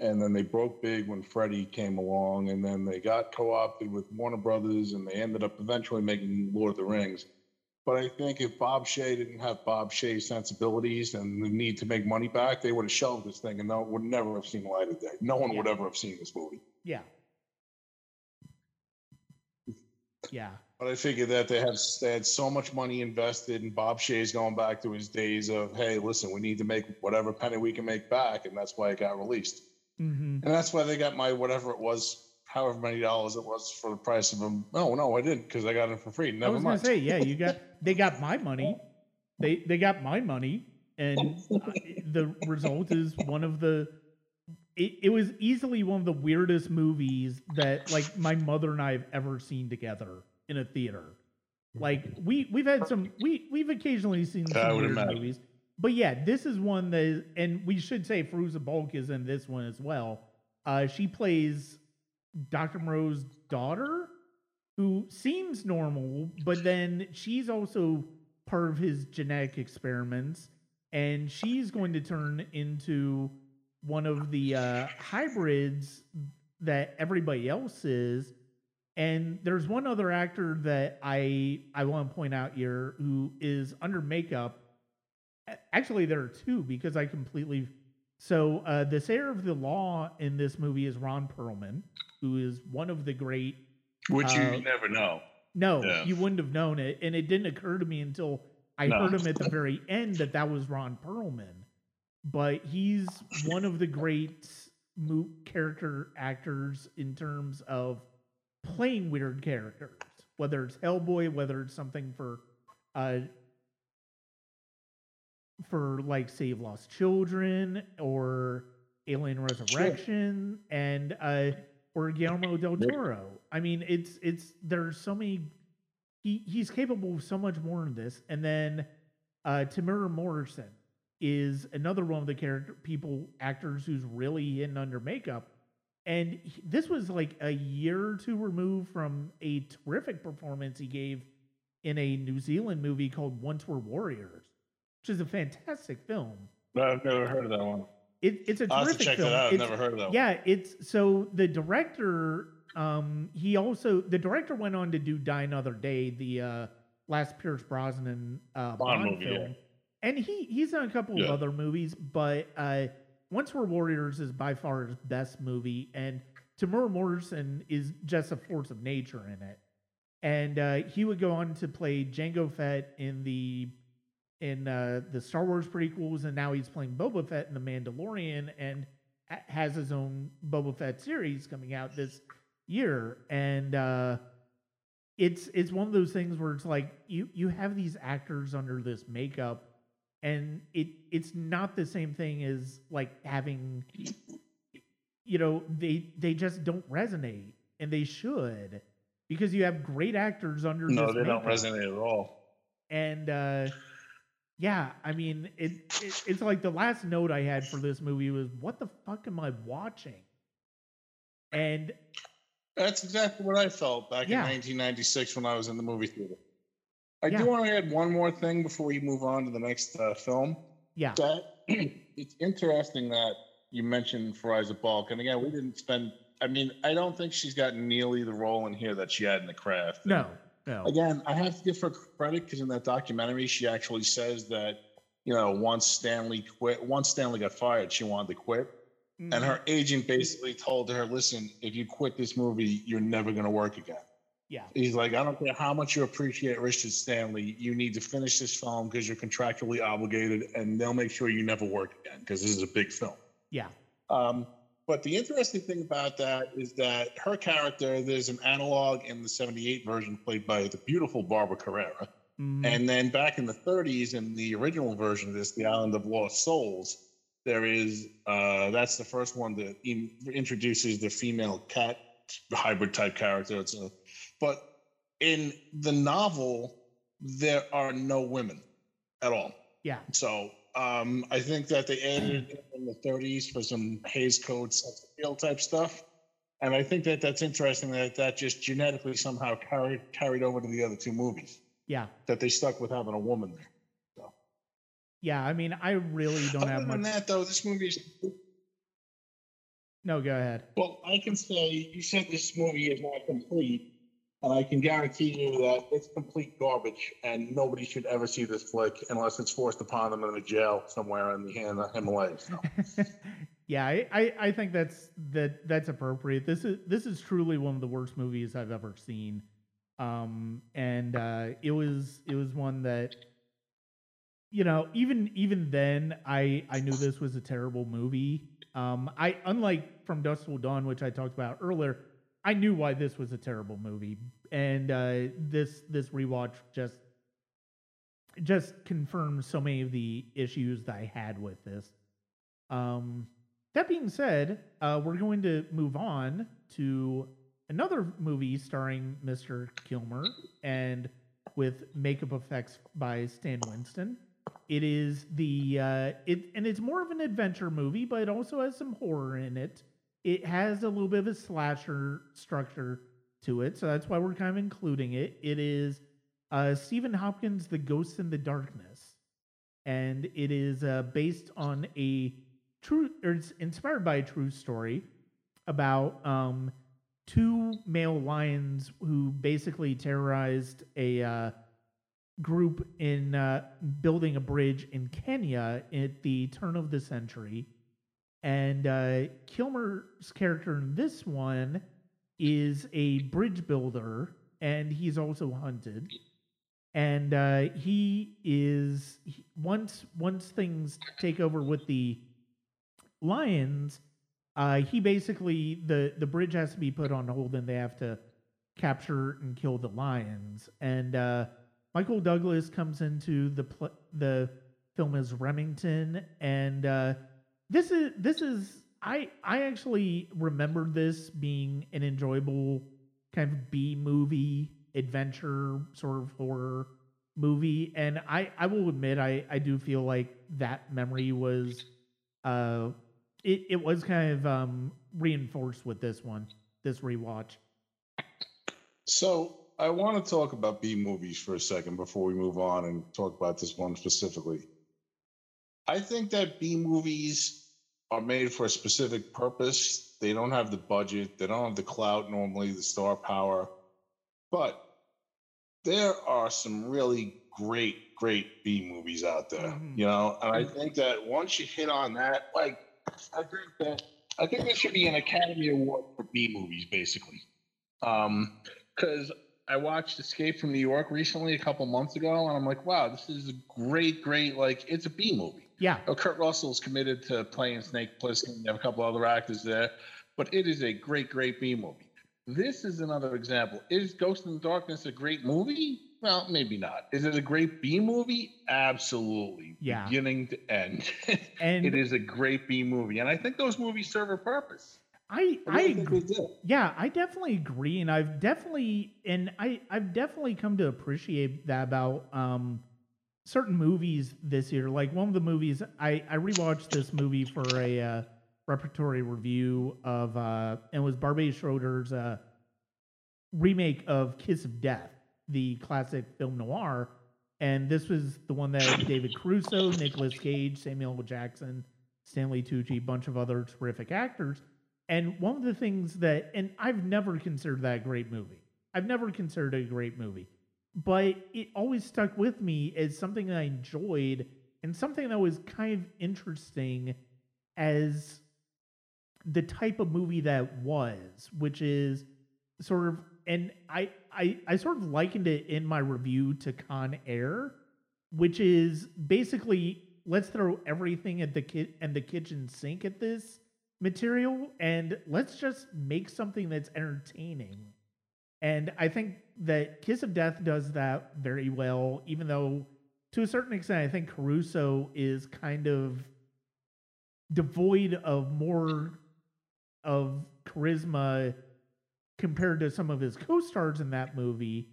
And then they broke big when Freddie came along, and then they got co-opted with Warner Brothers, and they ended up eventually making Lord of the Rings. But I think if Bob Shaye didn't have Bob Shaye's sensibilities and the need to make money back, they would have shelved this thing, and no, would never have seen the light of day. No one would ever have seen this movie. Yeah. Yeah. But I figured that they have they had so much money invested, and Bob Shaye's going back to his days of, hey, listen, we need to make whatever penny we can make back, and that's why it got released. hmm And that's why they got my whatever it was, however many dollars it was for the price of them. No, no, I didn't because I got it for free. I Never was mind. gonna say, yeah, you got [LAUGHS] they got my money. They they got my money, and the result is one of the. It, it was easily one of the weirdest movies that like my mother and I have ever seen together in a theater. Like we we've had some we we've occasionally seen some weird imagine. movies, but yeah, this is one that is, and we should say Fairuza Balk is in this one as well. Uh, she plays Dr. Moreau's daughter, who seems normal, but then she's also part of his genetic experiments, and she's going to turn into one of the uh, hybrids that everybody else is. And there's one other actor that I I want to point out here who is under makeup. Actually, there are two because I completely. So uh, the sayer of the law in this movie is Ron Perlman, who is one of the great Which you Uh, never know. no, Yeah. you wouldn't have known it, and it didn't occur to me until I No. heard him at the [LAUGHS] very end that that was Ron Perlman. But he's one of the great character actors in terms of playing weird characters, whether it's Hellboy, whether it's something for, uh, for like Save Lost Children or Alien Resurrection, and uh, or Guillermo del Toro. I mean, it's it's there's so many. He he's capable of so much more in this. And then uh, Morrison is another one of the character people actors who's really hidden under makeup. And he- this was like a year or two removed from a terrific performance he gave in a New Zealand movie called Once Were Warriors, which is a fantastic film. I've never heard of that one. It, it's a I'll terrific check film. that out. I've It's- never heard of that one. yeah, it's so the director. Um, he also the director went on to do Die Another Day, the uh, last Pierce Brosnan uh, Bond, Bond movie, yeah. film, and he he's done a couple of other movies, but uh, Once Were Warriors is by far his best movie, and Temuera Morrison is just a force of nature in it. And uh, he would go on to play Jango Fett in the in uh, the Star Wars prequels, and now he's playing Boba Fett in the Mandalorian, and has his own Boba Fett series coming out this year. And uh, it's it's one of those things where it's like you you have these actors under this makeup, and it it's not the same thing as like having you know they they just don't resonate, and they should because you have great actors under No, they don't makeup resonate at all. and uh yeah i mean it, it it's like the last note i had for this movie was what the fuck am i watching and That's exactly what I felt back Yeah. in 1996 when I was in the movie theater. I Yeah. do want to add one more thing before we move on to the next uh, film. yeah That [CLEARS THROAT] it's interesting that you mentioned Fairuza Balk, and again, we didn't spend. I mean, I don't think she's got nearly the role in here that she had in the craft. no no Again, I have to give her credit because in that documentary, she actually says that you know once Stanley quit, once Stanley got fired, she wanted to quit, Mm-hmm. and her agent basically told her, "Listen, if you quit this movie, you're never going to work again." yeah He's like, I don't care how much you appreciate Richard Stanley, you need to finish this film because you're contractually obligated, and they'll make sure you never work again because this is a big film. yeah Um, but the interesting thing about that is that her character, there's an analog in the 78 version played by the beautiful Barbara Carrera. Mhm. And then back in the 30s, in the original version of this, The Island of Lost Souls, there is uh, that's the first one that in, introduces the female cat hybrid type character. It's a, but in the novel, there are no women at all. yeah So um, I think that they added in the 30s for some Hays Code sex appeal type stuff. And I think that that's interesting that that just genetically somehow carried carried over to the other two movies. yeah That they stuck with having a woman there. yeah i mean i really don't Other have than much that, though, this movie is no go ahead well. I can say you said this movie is not complete, and I can guarantee you that it's complete garbage, and nobody should ever see this flick unless it's forced upon them in a jail somewhere in the, the Himalayas. So, [LAUGHS] yeah I, I i think that's that that's appropriate this is this is truly one of the worst movies i've ever seen um, and uh, it was it was one that you know even even then I I knew this was a terrible movie. Um, I unlike from Dusk Till Dawn, which I talked about earlier, I knew why this was a terrible movie, and uh, this this rewatch just just confirms so many of the issues that I had with this. Um, that being said, uh, we're going to move on to another movie starring Mr. Kilmer and with makeup effects by Stan Winston. It is the uh, it and it's more of an adventure movie, but it also has some horror in it. It has a little bit of a slasher structure to it, so that's why we're kind of including it. It is uh, Stephen Hopkins' The Ghost in the Darkness, and it is uh, based on a true, or it's inspired by a true story about um, two male lions who basically terrorized a uh, group in uh, building a bridge in Kenya at the turn of the century. And uh, Kilmer's character in this one is a bridge builder, and he's also hunted. And uh, he is he, once once things take over with the lions, uh, he basically the the bridge has to be put on hold, and they have to capture and kill the lions. And uh, Michael Douglas comes into the pl- the film as Remington, and uh, this is this is I I actually remember this being an enjoyable kind of B movie adventure sort of horror movie, and I I will admit I I do feel like that memory was uh it, it was kind of um, reinforced with this one, this rewatch. So I want to talk about B movies for a second before we move on and talk about this one specifically. I think that B movies are made for a specific purpose. They don't have the budget, they don't have the clout normally, the star power, but there are some really great, great B movies out there, mm-hmm. you know. And I think that once you hit on that, like I think that I think there should be an Academy Award for B movies, basically. Um, because I watched Escape from New York recently a couple months ago, and I'm like, wow, this is a great, great like it's a B movie. Yeah. Oh, Kurt Russell's committed to playing Snake Plissken. You have a couple other actors there, but it is a great, great B movie. This is another example. Is Ghost in the Darkness a great movie? Well, maybe not. Is it a great B movie? Absolutely. Yeah. Beginning to end. [LAUGHS] And it is a great B movie. And I think those movies serve a purpose. I I, I agree. Yeah, I definitely agree. And I've definitely and I, I've definitely come to appreciate that about um certain movies this year. Like one of the movies I, I rewatched this movie for a uh, repertory review of uh and it was Barbet Schroeder's uh remake of Kiss of Death the classic film noir. And this was the one that David Caruso, Nicolas Cage, Samuel L. Jackson, Stanley Tucci, a bunch of other terrific actors. And one of the things that, and I've never considered that a great movie. I've never considered it a great movie, but it always stuck with me as something that I enjoyed and something that was kind of interesting as the type of movie that was, which is sort of, and I I, I sort of likened it in my review to Con Air, which is basically let's throw everything at the kit and the kitchen sink at this material and let's just make something that's entertaining. And I think that Kiss of Death does that very well, even though to a certain extent I think Caruso is kind of devoid of more of charisma compared to some of his co-stars in that movie.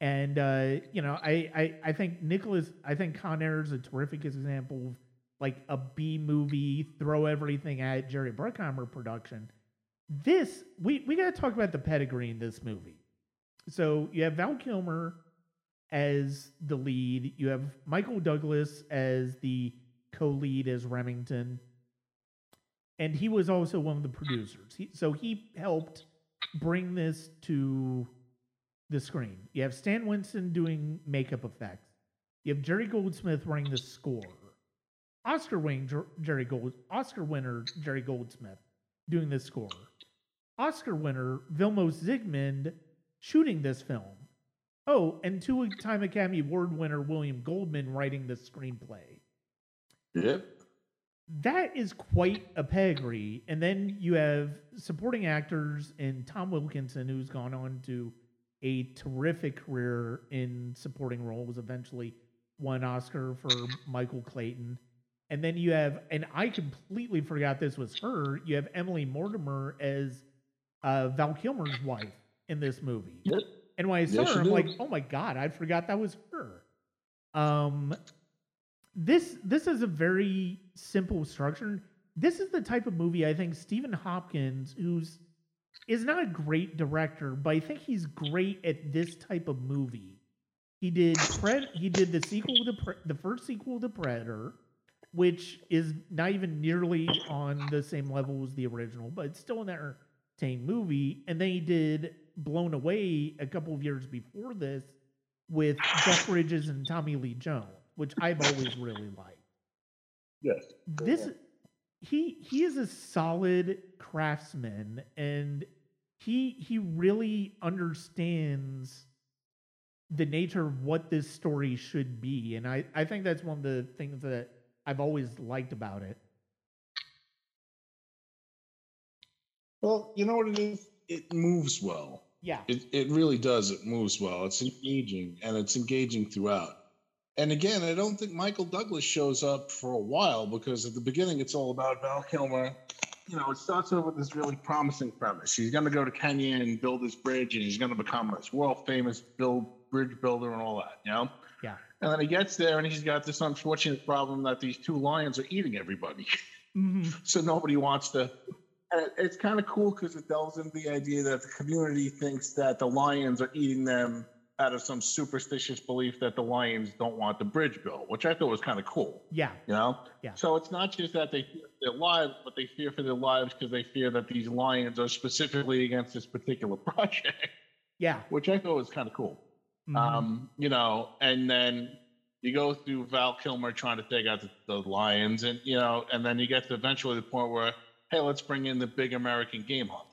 And uh, you know, I, I I think Nicholas, I think Con Air is a terrific example of like a B movie, throw everything at Jerry Bruckheimer production. This we we got to talk about the pedigree in this movie. So you have Val Kilmer as the lead. You have Michael Douglas as the co-lead as Remington, and he was also one of the producers. He, so he helped bring this to the screen. You have Stan Winston doing makeup effects. You have Jerry Goldsmith running the score. Oscar Jerry Gold, Oscar winner Jerry Goldsmith doing the score. Oscar winner Vilmos Zsigmond shooting this film. Oh, and two-time Academy Award winner William Goldman writing the screenplay. Yep. That is quite a pedigree. And then you have supporting actors in Tom Wilkinson, who's gone on to a terrific career in supporting roles, eventually won Oscar for Michael Clayton. And then you have, and I completely forgot this was her, you have Emily Mortimer as uh, Val Kilmer's wife in this movie. Yep. And when I saw Yes, her, I'm like, oh my god, I forgot that was her. Um, this this is a very simple structure. This is the type of movie I think Stephen Hopkins, who's is not a great director, but I think he's great at this type of movie. He did Pred- he did the sequel to Pre- the first sequel to Predator, which is not even nearly on the same level as the original, but it's still an entertaining movie. And then he did Blown Away a couple of years before this with Jeff [SIGHS] Bridges and Tommy Lee Jones, which I've always really liked. Yes. This he he is a solid craftsman and he he really understands the nature of what this story should be and I, I think that's one of the things that I've always liked about it. Well, you know what it is? It moves well. Yeah. It, it really does. It moves well. It's engaging and it's engaging throughout. And again, I don't think Michael Douglas shows up for a while because at the beginning it's all about Val Kilmer. You know, it starts off with this really promising premise. He's going to go to Kenya and build this bridge, and he's going to become this world famous build bridge builder and all that. You know. Yeah. And then he gets there, and he's got this unfortunate problem that these two lions are eating everybody. Mhm. [LAUGHS] so nobody wants to. It's kind of cool because it delves into the idea that the community thinks that the lions are eating them out of some superstitious belief that the lions don't want the bridge built, which I thought was kind of cool. Yeah. You know? Yeah. So it's not just that they fear for their lives, but they fear for their lives because they fear that these lions are specifically against this particular [LAUGHS] project, Yeah. which I thought was kind of cool. Mhm. Um, you know, and then you go through Val Kilmer trying to take out the, the lions, and you know, and then you get to eventually the point where, hey, let's bring in the big American game hunter.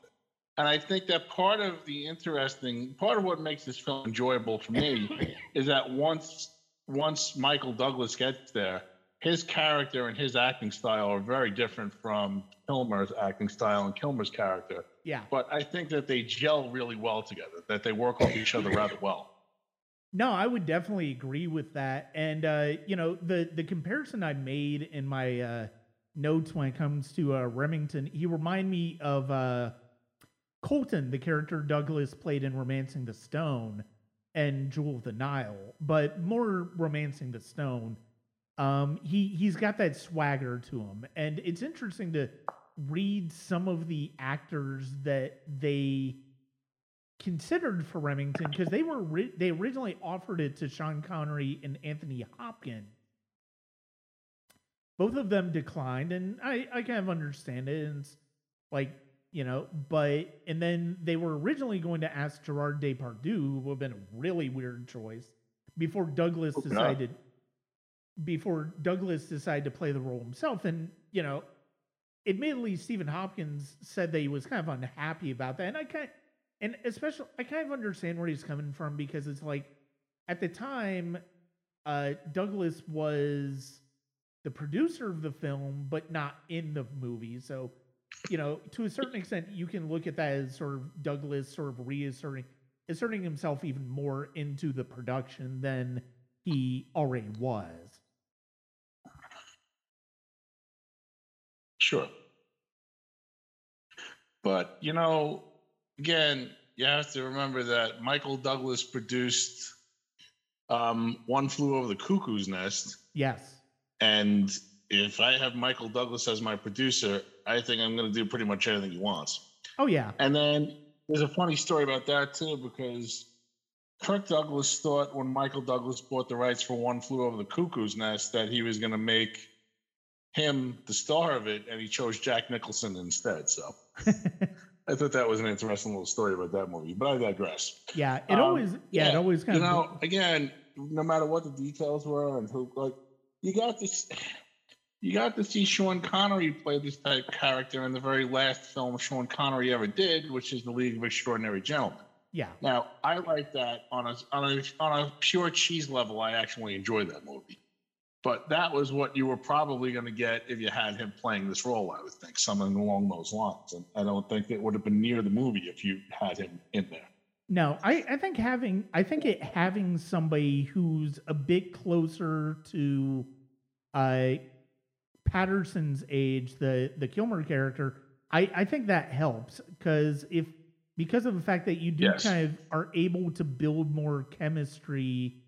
And I think that part of the interesting part of what makes this film enjoyable for me [LAUGHS] is that once once Michael Douglas gets there, his character and his acting style are very different from Kilmer's acting style and Kilmer's character. yeah. But I think that they gel really well together, that they work off each other rather well. [LAUGHS] No, I would definitely agree with that. And uh, you know, the the comparison I made in my uh, notes when it comes to uh, Remington, he remind me of uh, Colton, the character Douglas played in *Romancing the Stone* and *Jewel of the Nile*, but more *Romancing the Stone*. Um, he he's got that swagger to him, and it's interesting to read some of the actors that they considered for Remington because they were ri- they originally offered it to Sean Connery and Anthony Hopkins. Both of them declined, and I I kind of understand it. And it's like you know, but and then they were originally going to ask Gerard Depardieu, who would have been a really weird choice, before Douglas God. decided before Douglas decided to play the role himself. And you know, admittedly, Stephen Hopkins said that he was kind of unhappy about that, and I kind and especially I kind of understand where he's coming from because it's like at the time, uh, Douglas was the producer of the film, but not in the movie. So, you know, to a certain extent, you can look at that as sort of Douglas sort of reasserting asserting himself even more into the production than he already was. Sure. But, you know, again, you have to remember that Michael Douglas produced um, One Flew Over the Cuckoo's Nest. Yes. And if I have Michael Douglas as my producer, I think I'm going to do pretty much anything he wants. Oh yeah. And then there's a funny story about that, too, because Kirk Douglas thought when Michael Douglas bought the rights for One Flew Over the Cuckoo's Nest that he was going to make him the star of it, and he chose Jack Nicholson instead. So [LAUGHS] I thought that was an interesting little story about that movie, but I digress. yeah. It Um, always yeah, it always kind You of You know, again, no matter what the details were and who, like, you got this. [SIGHS] You got to see Sean Connery play this type of character in the very last film Sean Connery ever did, which is The League of Extraordinary Gentlemen. Yeah. Now, I like that on a on a on a pure cheese level. I actually enjoy that movie, but that was what you were probably going to get if you had him playing this role. I would think something along those lines, and I don't think it would have been near the movie if you had him in there. No, I, I think having I think it having somebody who's a bit closer to uh Patterson's age, the the Kilmer character, I, I think that helps because if because of the fact that you do Yes. kind of are able to build more chemistry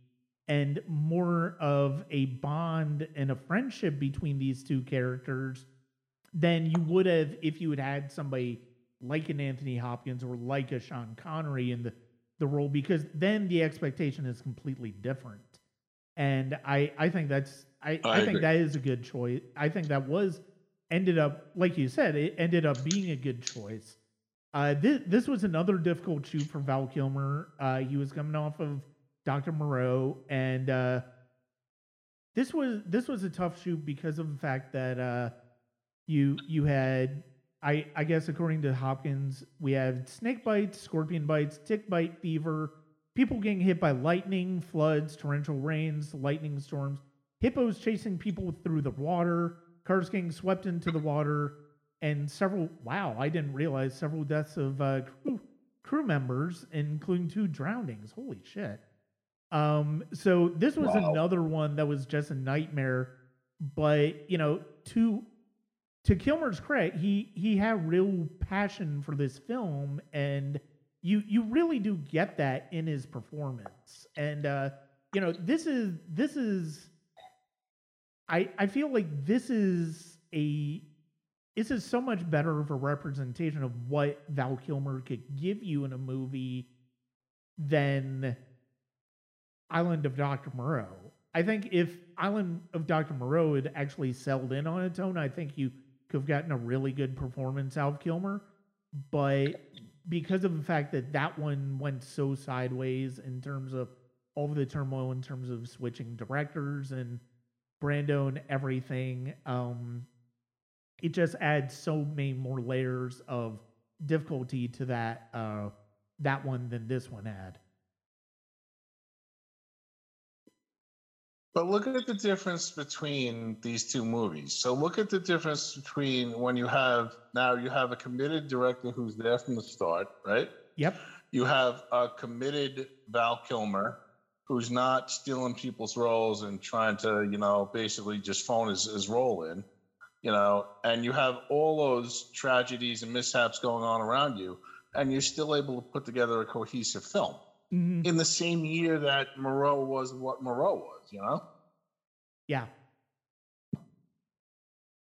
and more of a bond and a friendship between these two characters than you would have if you had had somebody like an Anthony Hopkins or like a Sean Connery in the, the role because then the expectation is completely different. And I I think that's I, I, I think agree. that is a good choice. I think that was ended up like you said, it ended up being a good choice. Uh, this this was another difficult shoot for Val Kilmer. Uh, he was coming off of Dr. Moreau, and uh, this was this was a tough shoot because of the fact that uh, you you had I I guess according to Hopkins, we had snake bites, scorpion bites, tick bite fever, people getting hit by lightning, floods, torrential rains, lightning storms, hippos chasing people through the water, cars getting swept into the water, and several wow, I didn't realize several deaths of uh, crew crew members, including two drownings. Holy shit. Um, so this was Wow. another one that was just a nightmare. But you know, to to Kilmer's credit, he he had real passion for this film, and you you really do get that in his performance. And uh, you know, this is this is I I feel like this is a this is so much better of a representation of what Val Kilmer could give you in a movie than Island of Dr. Moreau. I think if Island of Dr. Moreau had actually settled in on its own, I think you could have gotten a really good performance out of Kilmer. But because of the fact that that one went so sideways in terms of all of the turmoil, in terms of switching directors and Brando and everything, um, it just adds so many more layers of difficulty to that uh, that one than this one had. But look at the difference between these two movies. So look at the difference between when you have now you have a committed director who's there from the start, right? Yep. You have a committed Val Kilmer who's not stealing people's roles and trying to, you know, basically just phone his, his role in, you know, and you have all those tragedies and mishaps going on around you, and you're still able to put together a cohesive film Mhm. in the same year that Moreau was what Moreau was, you know? Yeah.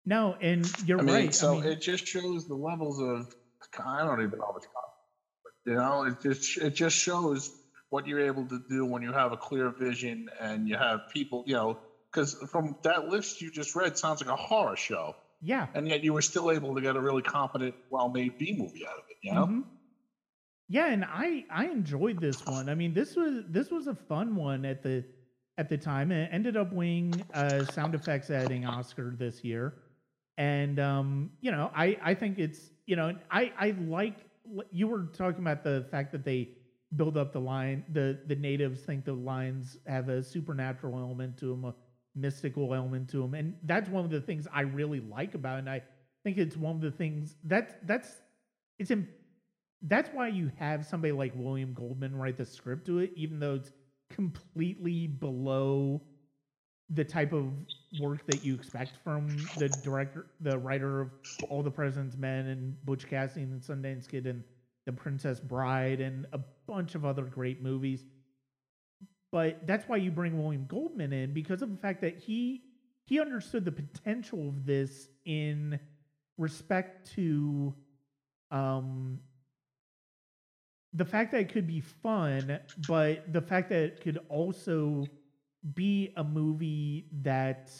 No, and you're I mean, right. so I mean, it just shows the levels of I don't even know what's but, you know, it just it just shows what you're able to do when you have a clear vision and you have people, you know, because from that list you just read sounds like a horror show, yeah. and yet you were still able to get a really competent, well-made B movie out of it, you know? Mhm. Yeah, and I I enjoyed this one. I mean, this was this was a fun one at the at the time. It ended up winning a sound effects editing Oscar this year, and um, you know, I I think it's you know, I I like you were talking about the fact that they build up the line. The the natives think the lines have a supernatural element to them, a mystical element to them, and that's one of the things I really like about it. And I think it's one of the things that's that's it's in, that's why you have somebody like William Goldman write the script to it, even though it's completely below the type of work that you expect from the director, the writer of All the President's Men and Butch Cassidy and Sundance Kid and The Princess Bride and a bunch of other great movies. But that's why you bring William Goldman in because of the fact that he he understood the potential of this in respect to um the fact that it could be fun, but the fact that it could also be a movie that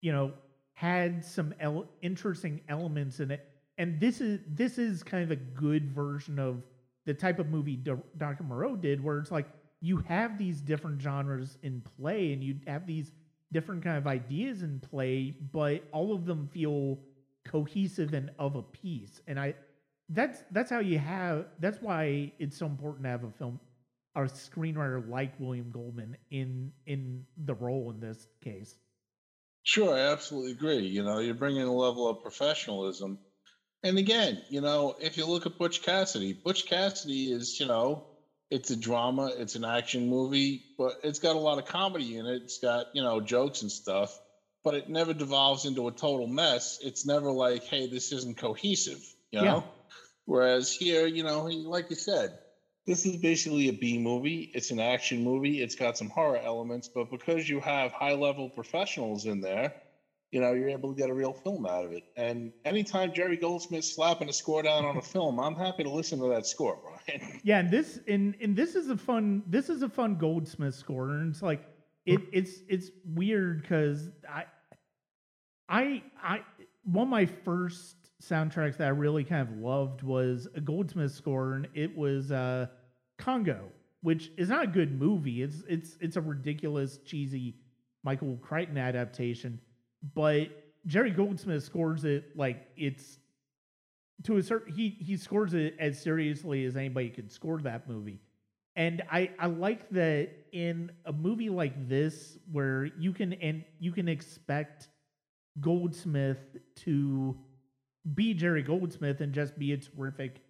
you know had some el- interesting elements in it and this is this is kind of a good version of the type of movie Dr. Moreau did where it's like you have these different genres in play and you have these different kind of ideas in play but all of them feel cohesive and of a piece and I that's that's how you have that's why it's so important to have a film a screenwriter like William Goldman in in the role in this case. Sure, I absolutely agree. You know, you're bringing a level of professionalism. And again, you know, if you look at Butch Cassidy, Butch Cassidy is, you know, it's a drama, it's an action movie, but it's got a lot of comedy in it. It's got, you know, jokes and stuff, but it never devolves into a total mess. It's never like, hey, this isn't cohesive, you know? Yeah. Whereas here, you know, like you said, this is basically a B movie. It's an action movie. It's got some horror elements, but because you have high level professionals in there, you know, you're able to get a real film out of it. And anytime Jerry Goldsmith's slapping a score down on a [LAUGHS] film, I'm happy to listen to that score, Brian. [LAUGHS] Yeah, and this and and this is a fun this is a fun Goldsmith score, and it's like it it's it's weird because I I I one of my first soundtracks that I really kind of loved was a Goldsmith score, and it was uh, Congo, which is not a good movie. It's it's it's a ridiculous, cheesy Michael Crichton adaptation, but Jerry Goldsmith scores it like it's to a certain he he scores it as seriously as anybody could score that movie. And I, I like that in a movie like this where you can and you can expect Goldsmith to be Jerry Goldsmith and just be a terrific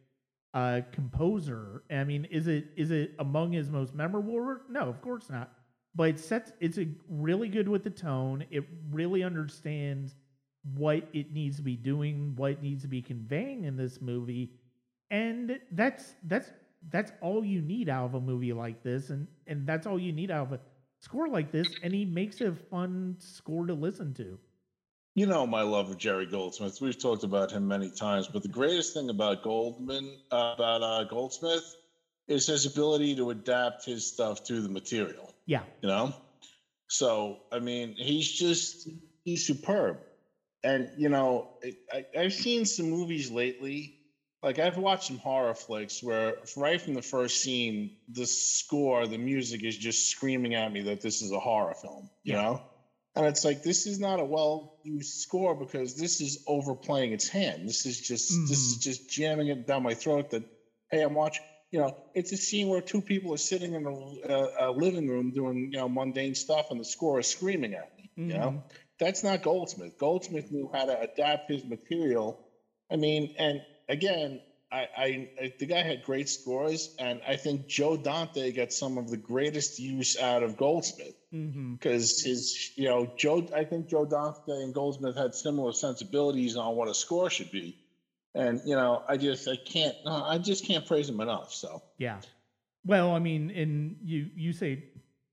uh, composer. I mean, is it is it among his most memorable work? No, of course not. But it sets it's a really good with the tone. It really understands what it needs to be doing, what it needs to be conveying in this movie, and that's that's that's all you need out of a movie like this, and and that's all you need out of a score like this. And he makes a fun score to listen to. You know my love of Jerry Goldsmith. We've talked about him many times, but the greatest thing about Goldman, uh, about uh, Goldsmith, is his ability to adapt his stuff to the material. Yeah. You know? So, I mean, he's just, he's superb. And, you know, I, I've seen some movies lately. Like, I've watched some horror flicks where, right from the first scene, the score, the music is just screaming at me that this is a horror film, you yeah. know? And it's like this is not a well used score because this is overplaying its hand. This is just mm. this is mm-hmm. just jamming it down my throat. That hey, I'm watching. You know, it's a scene where two people are sitting in a, a, a living room doing you know mundane stuff, and the score is screaming at me. Mm. You know, mm-hmm. that's not Goldsmith. Goldsmith knew how to adapt his material. I mean, and again, I, I, I, the guy had great scores, and I think Joe Dante gets some of the greatest use out of Goldsmith because mm-hmm. his, you know, Joe. I think Joe Dante and Goldsmith had similar sensibilities on what a score should be, and you know, I just I can't I just can't praise him enough. So yeah, well, I mean, and you you say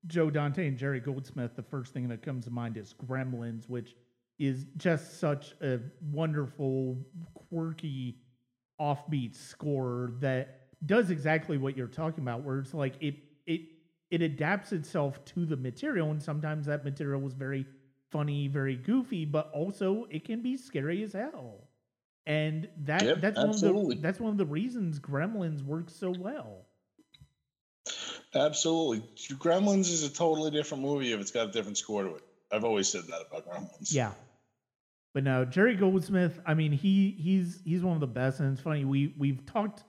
Joe Dante and Jerry Goldsmith, the first thing that comes to mind is Gremlins, which is just such a wonderful, quirky offbeat score that does exactly what you're talking about, where it's like it it it adapts itself to the material, and sometimes that material was very funny, very goofy, but also it can be scary as hell. And that yep, that's absolutely. one of the that's one of the reasons Gremlins works so well. Absolutely. Gremlins is a totally different movie if it's got a different score to it. I've always said that about Gremlins. Yeah. But no, Jerry Goldsmith. I mean, he he's he's one of the best, and it's funny we we've talked.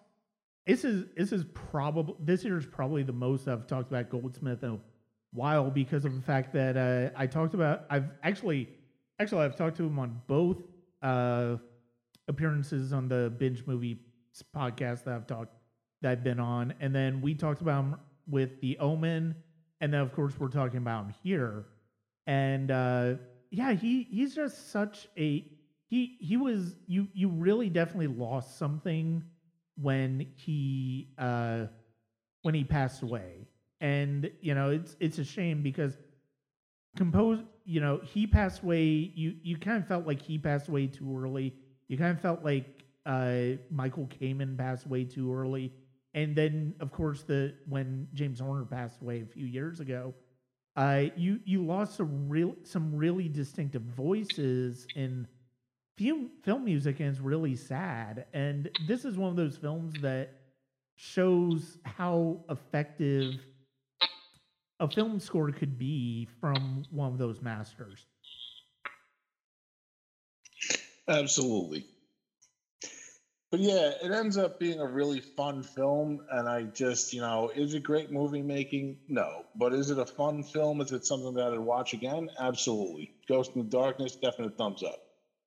This is this is probably this year is probably the most I've talked about Goldsmith in a while because of the fact that uh, I talked about. I've actually actually I've talked to him on both uh, appearances on the binge movie podcast that I've talked that I've been on, and then we talked about him with the Omen, and then of course we're talking about him here, and. uh yeah, he he's just such a he he was you you really definitely lost something when he uh when he passed away. And you know, it's it's a shame because compose you know, he passed away you you kind of felt like he passed away too early. You kind of felt like uh Michael Kamen passed away too early. And then of course the when James Horner passed away a few years ago, uh, you you lost some real some really distinctive voices in film film music, and it's really sad. And this is one of those films that shows how effective a film score could be from one of those masters. Absolutely. But yeah, it ends up being a really fun film, and I just, you know, is it great movie making? No, but is it a fun film? Is it something that I'd watch again? Absolutely. Ghost in the Darkness, definite thumbs up.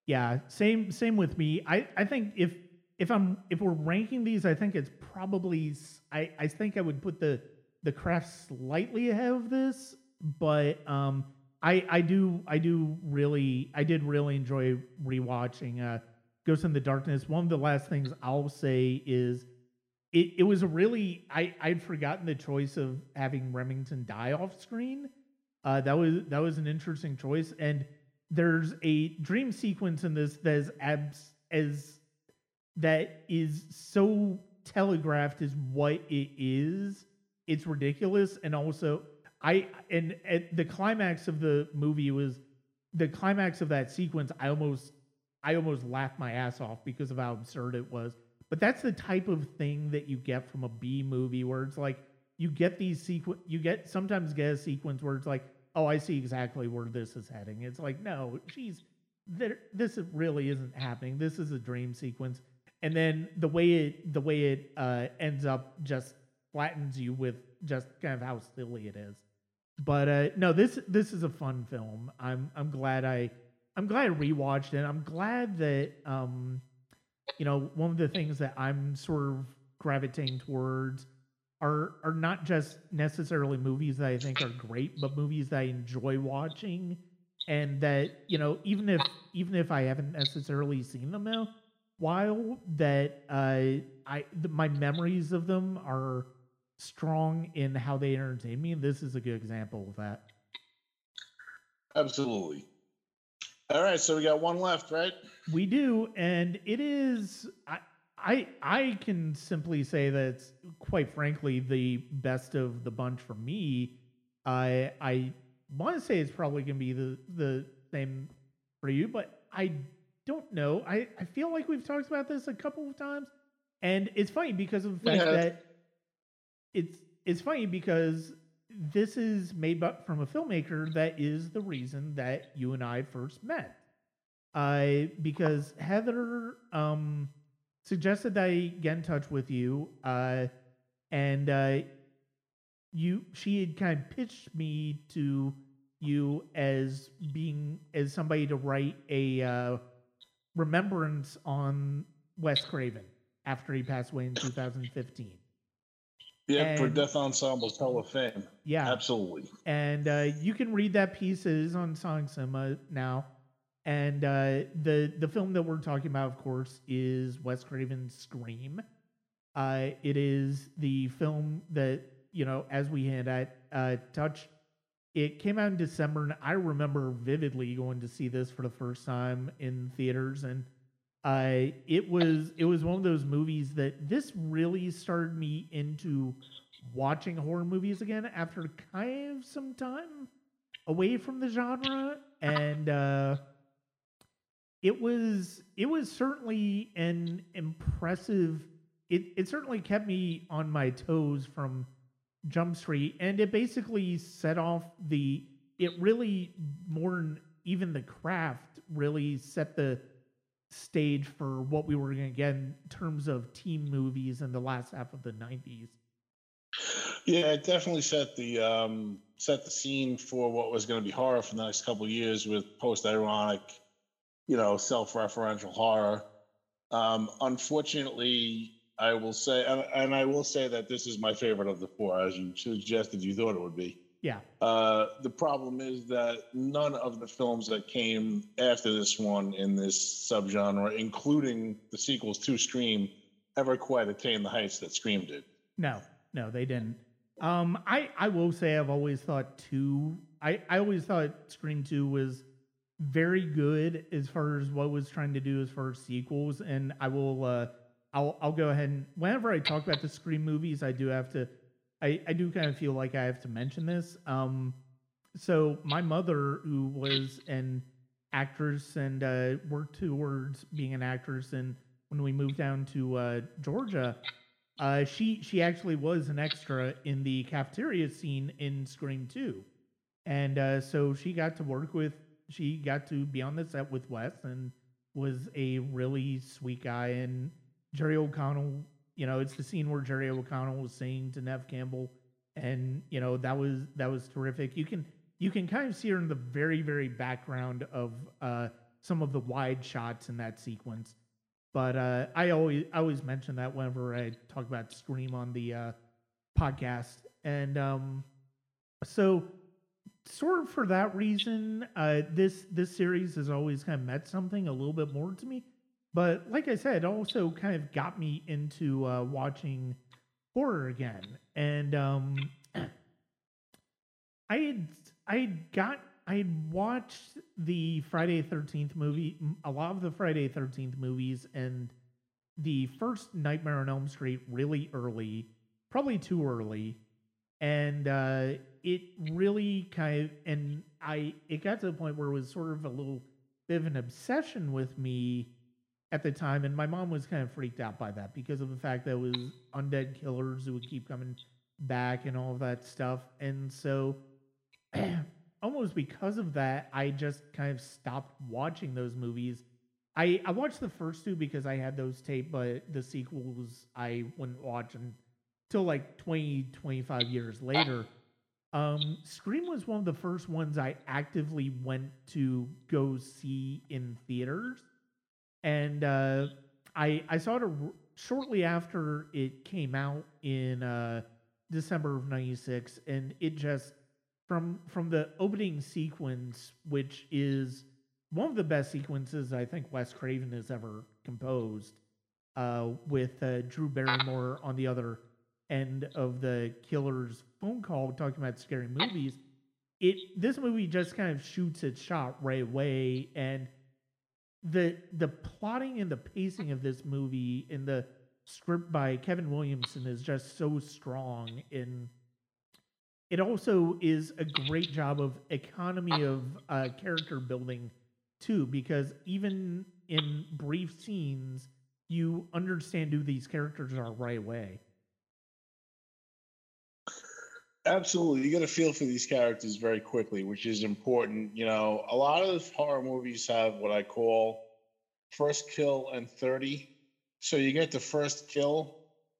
Yeah, same same with me. I I think if if I'm if we're ranking these, I think it's probably I, I think I would put the the craft slightly ahead of this, but um I I do I do really I did really enjoy rewatching uh Ghost in the Darkness. One of the last things I'll say is it, it was a really I I'd forgotten the choice of having Remington die off screen. Uh, that was that was an interesting choice, and there's a dream sequence in this that is abs as that is so telegraphed as what it is. It's ridiculous, and also I and at the climax of the movie was the climax of that sequence. I almost I almost laughed my ass off because of how absurd it was. But that's the type of thing that you get from a B movie where it's like you get these sequence you get sometimes get a sequence where it's like, oh, I see exactly where this is heading. It's like, no, she's there this really isn't happening. This is a dream sequence. And then the way it the way it uh, ends up just flattens you with just kind of how silly it is. But uh, no, this this is a fun film. I'm I'm glad I I'm glad I rewatched it. I'm glad that um, you know one of the things that I'm sort of gravitating towards are are not just necessarily movies that I think are great, but movies that I enjoy watching, and that you know even if even if I haven't necessarily seen them a while, that uh, I the, my memories of them are strong in how they entertain me, this is a good example of that. Absolutely. All right, so we got one left, right? We do, and it is I I I can simply say that it's quite frankly the best of the bunch for me. I I want to say it's probably gonna be the the same for you, but I don't know. I, I feel like we've talked about this a couple of times. And it's funny because of the fact have. that it's it's funny because this is made by, from a filmmaker that is the reason that you and I first met. Uh, because Heather um, suggested that I get in touch with you, uh, and uh, you she had kind of pitched me to you as being as somebody to write a uh, remembrance on Wes Craven after he passed away in 2015. Yeah, for Death Ensemble's Hall of Fame. Yeah, Absolutely. and uh, you can read that piece. It is on Sonic Cinema now. And uh, the the film that we're talking about, of course, is Wes Craven's Scream. Uh, it is the film that you know, as we had at uh, Touch. It came out in December, and I remember vividly going to see this for the first time in theaters, and it was it was one of those movies that this really started me into watching horror movies again after kind of some time away from the genre. And uh it was it was certainly an impressive it it certainly kept me on my toes from jump street and it basically set off the it really more than even the craft really set the stage for what we were going to get in terms of team movies in the last half of the 90s Yeah, it definitely set the um, set the scene for what was going to be horror for the next couple years with post-ironic, you know, self-referential horror. Um, unfortunately, I will say, and, and I will say that this is my favorite of the four, as you suggested you thought it would be. Yeah Uh, the problem is that none of the films that came after this one in this subgenre, including the sequels to Scream, ever quite attained the heights that Scream did. No, no, they didn't. Um, I I will say I've always thought two. I I always thought Scream Two was very good as far as what it was trying to do as far as sequels, and I will. Uh, I'll I'll go ahead and whenever I talk about the Scream movies, I do have to. I I do kind of feel like I have to mention this. Um, so my mother, who was an actress and uh, worked towards being an actress, and when we moved down to uh, Georgia, uh, she she actually was an extra in the cafeteria scene in Scream 2. And uh, so she got to work with she got to be on the set with Wes and was a really sweet guy and Jerry O'Connell. You know, it's the scene where Jerry O'Connell was saying to Neve Campbell, and you know that was that was terrific. You can you can kind of see her in the very very background of uh, some of the wide shots in that sequence. But uh, I always I always mention that whenever I talk about Scream on the uh, podcast, and um, so sort of for that reason, uh, this this series has always kind of meant something a little bit more to me. But like I said, also kind of got me into uh, watching horror again, and um, [CLEARS THROAT] I had I had got I had watched the Friday Thirteenth movie, a lot of the Friday Thirteenth movies, and the first Nightmare on Elm Street really early, probably too early, and uh, it really kind of and I it got to the point where it was sort of a little bit of an obsession with me at the time, and my mom was kind of freaked out by that because of the fact that it was undead killers who would keep coming back and all that stuff, and so [CLEARS THROAT] almost because of that, I just kind of stopped watching those movies. I I watched the first two because I had those taped, but the sequels I wouldn't watch until like 20, 25 years later. Um, Scream was one of the first ones I actively went to go see in theaters, and uh, I I saw it a, shortly after it came out in uh, December of '96, and it just from from the opening sequence, which is one of the best sequences I think Wes Craven has ever composed, uh, with uh, Drew Barrymore on the other end of the killer's phone call talking about scary movies. It this movie just kind of shoots its shot right away, and the the plotting and the pacing of this movie and the script by Kevin Williamson is just so strong in it also is a great job of economy of uh, character building too because even in brief scenes you understand who these characters are right away absolutely you get a feel for these characters very quickly which is important you know a lot of horror movies have what i call first kill and 30 so you get the first kill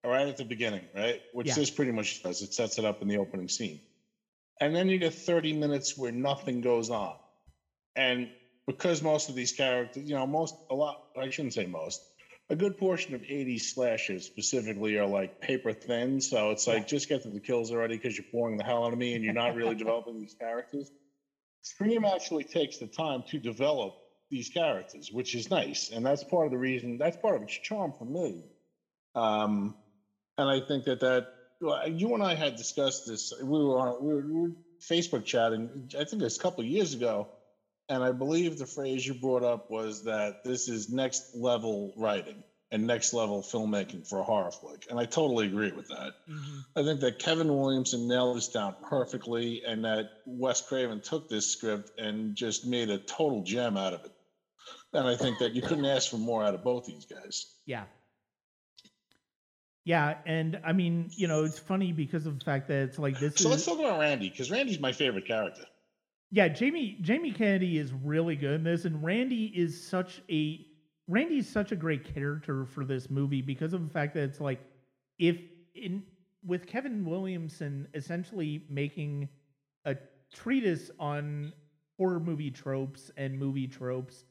right at the beginning, right? Which yeah. this pretty much does. It sets it up in the opening scene. And then you get 30 minutes where nothing goes on. And because most of these characters, you know, most, a lot, I shouldn't say most, a good portion of 80 slashes specifically are like paper thin. So it's like, just get to the kills already because you're boring the hell out of me and you're not really [LAUGHS] developing these characters. Scream actually takes the time to develop these characters, which is nice. And that's part of the reason, that's part of its charm for me. Um, and I think that that you and I had discussed this. We were on we were, we were Facebook chatting. I think it's a couple years ago, and I believe the phrase you brought up was that this is next level writing and next level filmmaking for a horror flick. And I totally agree with that. Mm-hmm. I think that Kevin Williamson nailed this down perfectly, and that Wes Craven took this script and just made a total gem out of it. And I think that you couldn't ask for more out of both these guys. Yeah, yeah, and I mean, you know, it's funny because of the fact that it's like this. So is, let's talk about Randy because Randy's my favorite character. Yeah, Jamie Jamie Kennedy is really good in this, and Randy is such a Randy's such a great character for this movie because of the fact that it's like if in with Kevin Williamson essentially making a treatise on horror movie tropes and movie tropes,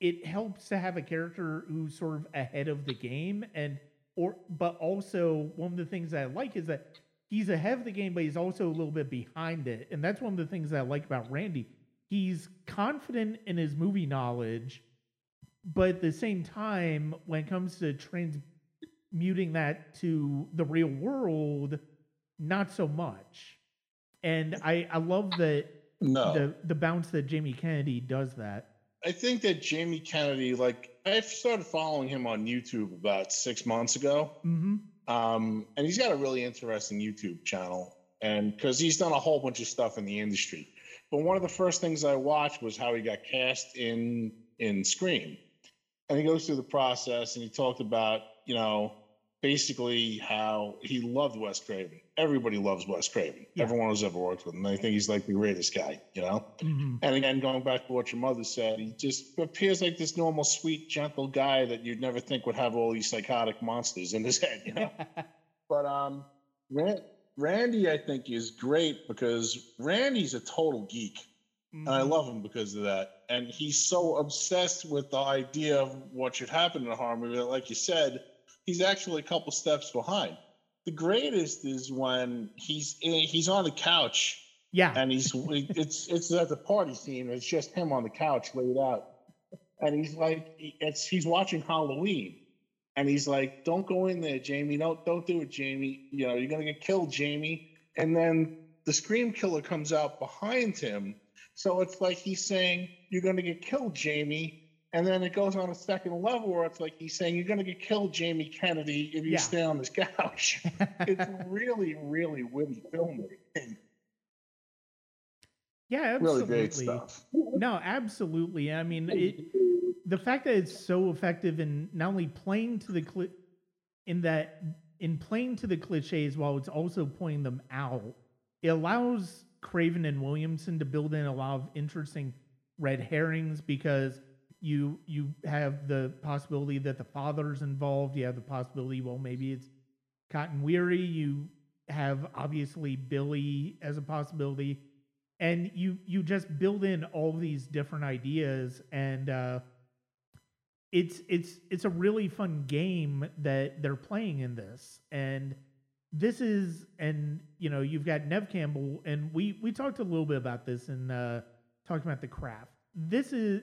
it helps to have a character who's sort of ahead of the game and or but also one of the things I like is that he's ahead of the game, but he's also a little bit behind it. And that's one of the things that I like about Randy. He's confident in his movie knowledge, but at the same time, when it comes to transmuting that to the real world, not so much. And I, I love that no. the the bounce that Jamie Kennedy does that. I think that Jamie Kennedy, like I started following him on YouTube about six months ago, mm-hmm. Um, and he's got a really interesting YouTube channel, and because he's done a whole bunch of stuff in the industry. But one of the first things I watched was how he got cast in in Scream, and he goes through the process, and he talked about you know basically how he loved Wes Craven. Everybody loves Wes Craven. Yeah. Everyone who's ever worked with him. They think he's like the greatest guy, you know? Mhm. And again, going back to what your mother said, he just appears like this normal, sweet, gentle guy that you'd never think would have all these psychotic monsters in his head, you know? [LAUGHS] but um, Ran- Randy, I think, is great because Randy's a total geek. And I Mhm. love him because of that. And he's so obsessed with the idea of what should happen in a horror movie that, like you said, he's actually a couple steps behind. The greatest is when he's in, he's on the couch yeah. and he's it's it's at the party scene. It's just him on the couch laid out, and he's like, it's he's watching Halloween, and he's like, "Don't go in there, Jamie. Don't don't do it, Jamie. You know you're gonna get killed, Jamie." And then the scream killer comes out behind him, so it's like he's saying, "You're gonna get killed, Jamie." And then it goes on a second level where it's like he's saying, "You're gonna get killed, Jamie Kennedy, if you Yeah. stay on this couch." [LAUGHS] it's really, really witty filmmaking. yeah, Really absolutely. great stuff. No, absolutely. I mean, it, the fact that it's so effective in not only playing to the cli- in that in playing to the cliches while it's also pointing them out, it allows Craven and Williamson to build in a lot of interesting red herrings because you you have the possibility that the father's involved. You have the possibility, well, maybe it's Cotton Weary. You have obviously Billy as a possibility. And you you just build in all these different ideas. And uh it's it's it's a really fun game that they're playing in this. And this is and you know you've got neve campbell. And we we talked a little bit about this in uh talking about the craft. This is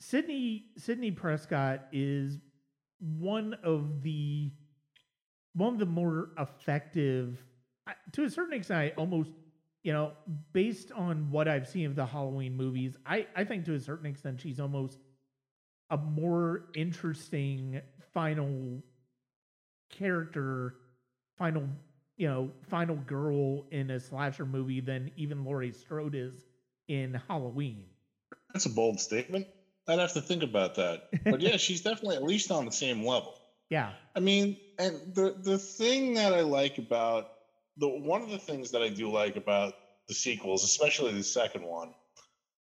sidney sidney prescott is one of the one of the more effective to a certain extent almost you know, based on what I've seen of the Halloween movies, I, I think to a certain extent she's almost a more interesting final character, final, you know, final girl in a slasher movie than even Laurie Strode is in Halloween. That's a bold statement. I'd have to think about that. But yeah, [LAUGHS] she's definitely at least on the same level. Yeah. I mean, and the the thing that I like about the one of the things that I do like about the sequels, especially the second one,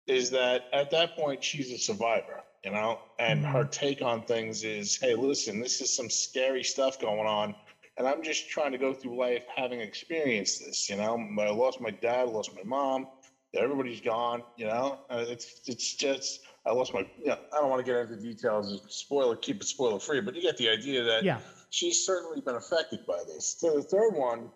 is that at that point she's a survivor, you know, and Mhm. her take on things is, hey, listen, this is some scary stuff going on, and I'm just trying to go through life having experienced this, you know. I lost my dad, lost my mom, everybody's gone, you know. Uh, it's it's just I lost my yeah. I don't want to get into details. Spoiler, keep it spoiler free, but you get the idea that Yeah. she's certainly been affected by this. So the third one,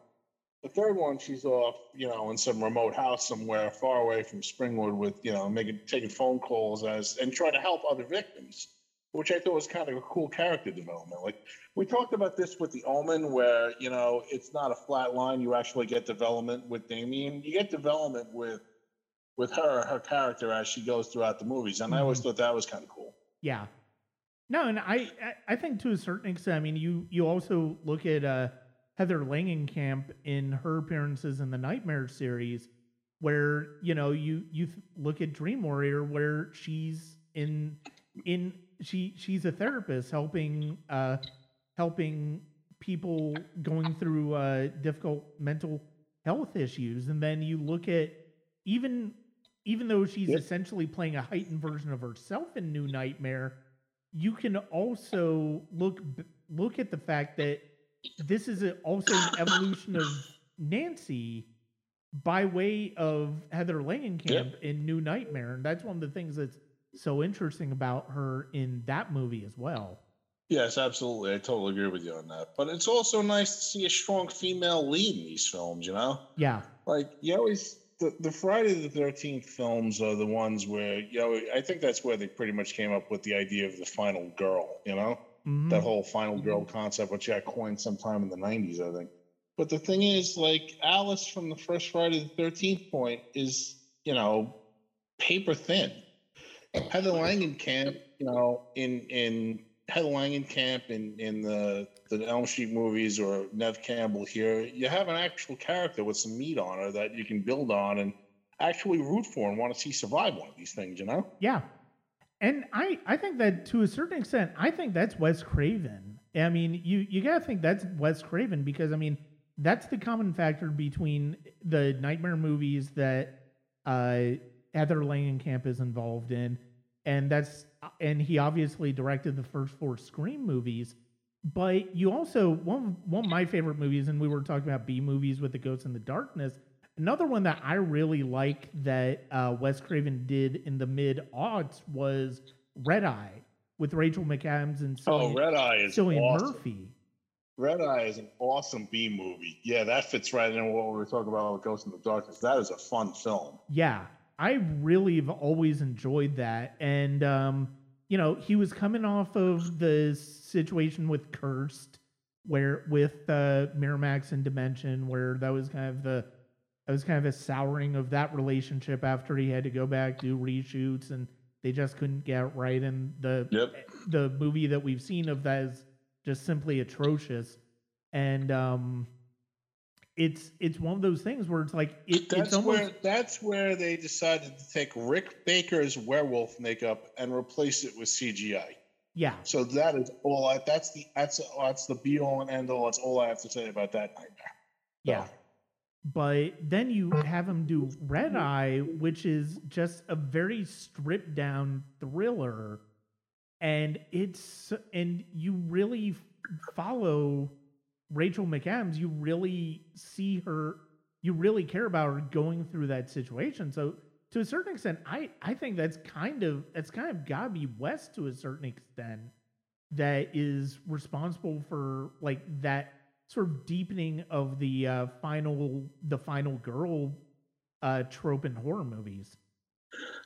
the third one, she's off, you know, in some remote house somewhere far away from Springwood with, you know, making taking phone calls as and trying to help other victims, which I thought was kind of a cool character development. Like we talked about this with the Omen, where you know it's not a flat line. You actually get development with Damien. You get development with with her, her character as she goes throughout the movies, and I always Mhm. thought that was kind of cool. Yeah. No, and I, I I think to a certain extent, I mean, you you also look at uh, Heather Langenkamp in her appearances in the Nightmare series, where you know you you look at Dream Warrior, where she's in in she she's a therapist helping uh helping people going through uh difficult mental health issues, and then you look at even even though she's Yep. essentially playing a heightened version of herself in New Nightmare, you can also look look at the fact that this is a, also an evolution of Nancy by way of Heather Langenkamp in New Nightmare, and that's one of the things that's so interesting about her in that movie as well. Yes, absolutely. I totally agree with you on that. But it's also nice to see a strong female lead in these films, you know? Yeah, Like, you always, the, the Friday the 13th films are the ones where, you know, I think that's where they pretty much came up with the idea of the final girl, you know? Mhm. That whole final girl concept, which got coined sometime in the 90s, I think. But the thing is, like, Alice from the first Friday the 13th point is, you know, paper thin. Heather Langenkamp, you know, in in Langenkamp in in the the Elm Street movies or Neve Campbell here, you have an actual character with some meat on her that you can build on and actually root for and want to see survive one of these things. You know? Yeah. And I, I think that to a certain extent, I think that's Wes Craven. I mean, you you gotta think that's Wes Craven because I mean that's the common factor between the Nightmare movies that uh, Heather Langenkamp is involved in, and that's and he obviously directed the first four Scream movies. But you also one one of my favorite movies, and we were talking about B movies with the Ghosts in the Darkness. Another one that I really like that uh, Wes Craven did in the mid aughts was Red Eye with Rachel McAdams and Oh, Cillian, Red Eye is Cillian awesome. Murphy. Red Eye is an awesome B movie. Yeah, that fits right in what we were talking about with Ghost in the Darkness. That is a fun film. Yeah, I really have always enjoyed that. And, um, you know, he was coming off of the situation with Cursed, where with uh, Miramax and Dimension, where that was kind of the that was kind of a souring of that relationship after he had to go back do reshoots and they just couldn't get it right. And the Yep. the movie that we've seen of that is just simply atrocious. And um, it's it's one of those things where it's like it, that's it's almost where that's where they decided to take Rick Baker's werewolf makeup and replace it with CGI. yeah So that is all. I, that's the that's that's the be all and end all. That's all I have to say about that nightmare. Yeah. But then you have him do Red Eye, which is just a very stripped down thriller. And it's, and you really follow Rachel McAdams. You really see her, you really care about her going through that situation. So to a certain extent, I, I think that's kind of, that's kind of gotta be Wes to a certain extent that is responsible for like that sort of deepening of the uh, final the final girl uh, trope in horror movies.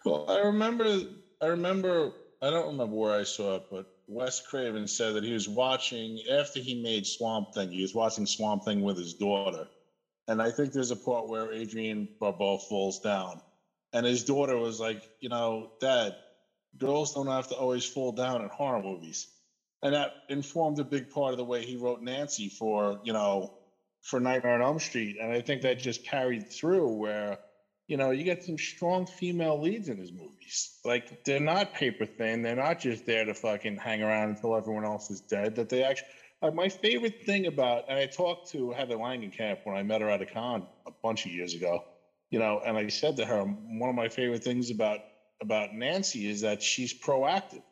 Well, I remember. I remember. I don't remember where I saw it, but Wes Craven said that he was watching after he made Swamp Thing. He was watching Swamp Thing with his daughter, and I think there's a part where Adrienne Barbeau falls down, and his daughter was like, "You know, Dad, girls don't have to always fall down in horror movies," and that informed a big part of the way he wrote Nancy for you know for Nightmare on Elm Street, and I think that just carried through where you know, you get some strong female leads in his movies. Like they're not paper thin. They're not just there to fucking hang around until everyone else is dead. That they actually. Like my favorite thing about, and I talked to Heather Langenkamp when I met her at a con a bunch of years ago. You know, and I said to her, one of my favorite things about about Nancy is that she's proactive.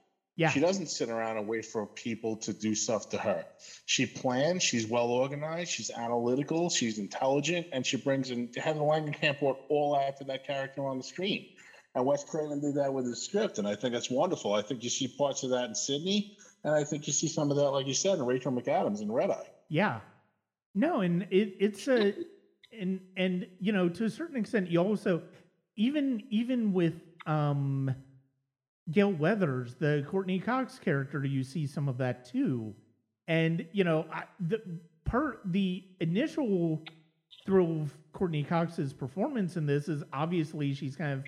Yeah, She doesn't sit around and wait for people to do stuff to her. She plans, she's well organized, she's analytical, she's intelligent, and she brings in Heather Langenkamp brought all that to that character on the screen. And Wes Craven did that with his script, and I think that's wonderful. I think you see parts of that in Sidney, and I think you see some of that, like you said, in Rachel McAdams in Red Eye. yeah. No, and it, it's a and and you know to a certain extent you also even even with um Gale Weathers, the Courteney Cox character, you see some of that too. And you know, I, the part the initial thrill of Courteney Cox's performance in this is obviously she's kind of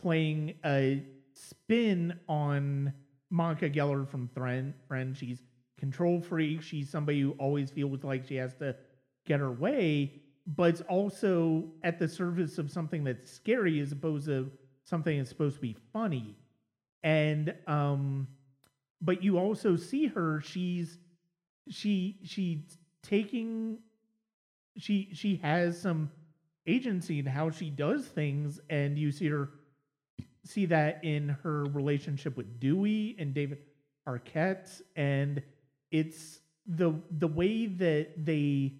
playing a spin on Monica Geller from Thren- Friends. She's control freak. She's somebody who always feels like she has to get her way, but it's also at the service of something that's scary as opposed to something that's supposed to be funny. And um but you also see her she's she she's taking she she has some agency in how she does things. And you see her see that in her relationship with Dewey and David Arquette. And it's the the way that they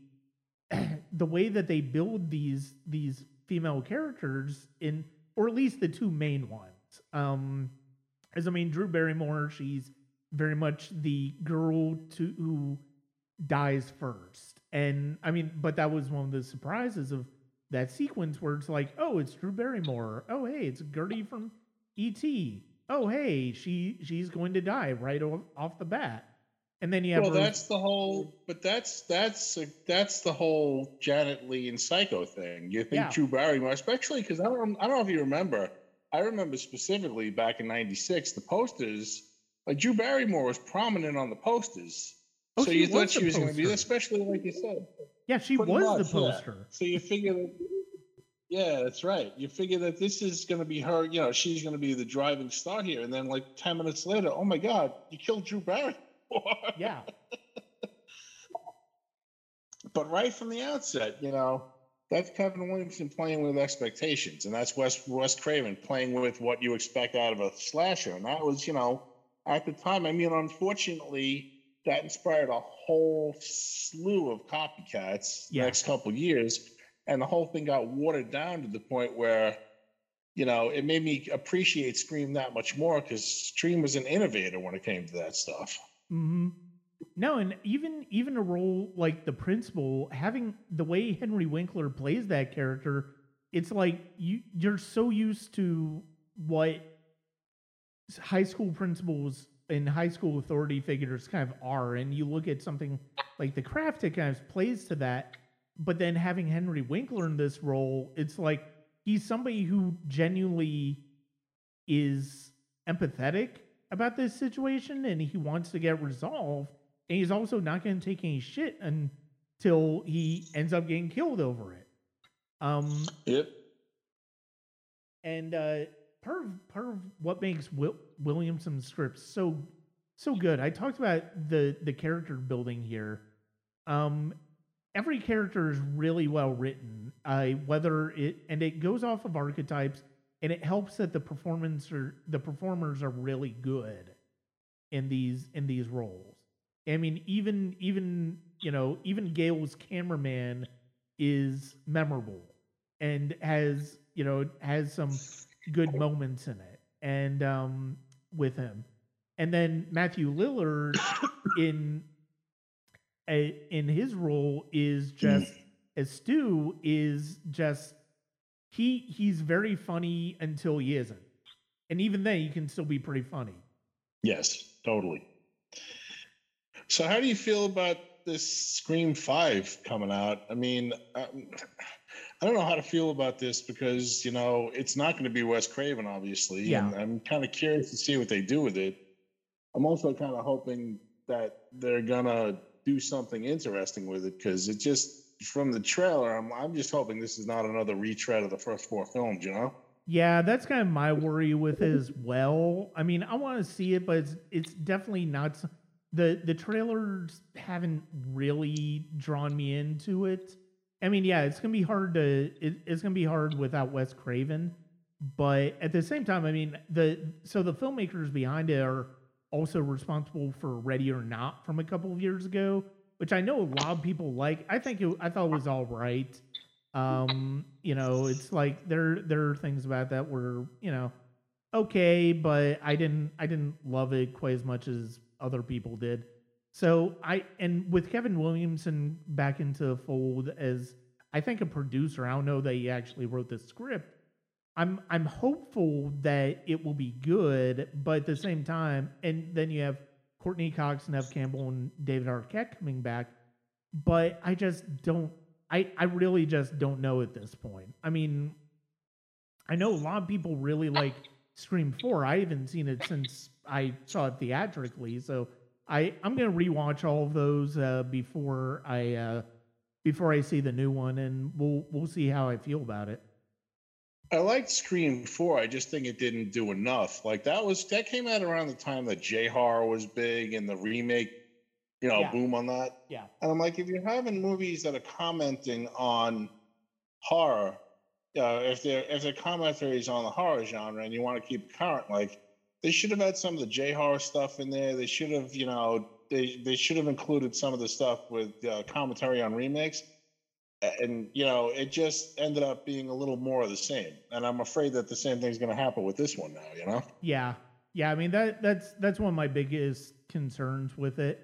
[CLEARS THROAT] the way that they build these these female characters in or at least the two main ones. Um as I mean Drew Barrymore she's very much the girl to who dies first and I mean but that was one of the surprises of that sequence where it's like oh it's Drew Barrymore oh hey it's Gertie from E.T. oh hey she she's going to die right off, off the bat and then you have Well, her- that's the whole, but that's that's that's the whole Janet Leigh and Psycho thing. You think Yeah. Drew Barrymore, especially because I don't, I don't know if you remember. I remember specifically back in '96, the posters. Like Drew Barrymore was prominent on the posters, Oh, so you thought she was going to be, poster. especially like you said. yeah she was much, the yeah. poster So you figure that. Yeah, that's right. You figure that this is going to be her. You know, she's going to be the driving star here, and then like ten minutes later, oh my God, you killed Drew Barrymore. yeah [LAUGHS] but right from the outset, you know, that's Kevin Williamson playing with expectations, and that's Wes Wes Craven playing with what you expect out of a slasher, and that was, you know, at the time. I mean, unfortunately, that inspired a whole slew of copycats the next couple years, and the whole thing got watered down to the point where, you know, it made me appreciate Scream that much more because Scream was an innovator when it came to that stuff. hmm No, and even even a role like the principal, having the way Henry Winkler plays that character, it's like you you're so used to what high school principals and high school authority figures kind of are, and you look at something like the craft, it kind of plays to that. But then having Henry Winkler in this role, it's like he's somebody who genuinely is empathetic about this situation and he wants to get resolved and he's also not going to take any shit until he ends up getting killed over it. Um Yep. and uh part of part of what makes Will, Williamson's script so so good i talked about the the character building here. Um every character is really well written. Uh whether it and it goes off of archetypes and it helps that the performance are the performers are really good in these in these roles i mean even even you know even gale's cameraman is memorable and has you know has some good moments in it and um with him. And then matthew lillard [COUGHS] in a, in his role is just as stu is just he he's very funny until he isn't. And even then he can still be pretty funny. Yes, totally. So, how do you feel about this Scream Five coming out? I mean, um, I don't know how to feel about this because you know it's not going to be Wes Craven, obviously. Yeah. And I'm kind of curious to see what they do with it. I'm also kind of hoping that they're gonna do something interesting with it because it just from the trailer, I'm I'm just hoping this is not another retread of the first four films. You know? Yeah, that's kind of my worry with it as well. I mean, I want to see it, but it's it's definitely not the the trailers haven't really drawn me into it. I mean, yeah, it's gonna be hard to it, it's gonna be hard without Wes Craven, but at the same time, I mean, the so the filmmakers behind it are also responsible for Ready or Not from a couple of years ago, which I know a lot of people like. I think it, I thought it was all right. Um, you know, it's like there there are things about that were you know okay, but I didn't I didn't love it quite as much as other people did. So I and with Kevin Williamson back into fold as I think a producer, I don't know that he actually wrote the script. I'm I'm hopeful that it will be good, but at the same time, and then you have Courteney Cox, Neve Campbell, and David Arquette coming back. But I just don't I, I really just don't know at this point. I mean, I know a lot of people really like Scream 4. I haven't seen it since I saw it theatrically, so I I'm gonna rewatch all of those uh, before I uh, before I see the new one, and we'll we'll see how I feel about it. I liked Scream Four. I just think it didn't do enough. Like that was that came out around the time that J horror was big and the remake, you know, Yeah. boom on that. Yeah. And I'm like, if you're having movies that are commenting on horror, uh, if they're if their commentary is on the horror genre and you want to keep current, like they should have had some of the J horror stuff in there. They should have, you know, they they should have included some of the stuff with uh, commentary on remakes. And you know, it just ended up being a little more of the same. And I'm afraid that the same thing's going to happen with this one now. You know? Yeah, yeah. I mean that that's that's one of my biggest concerns with it.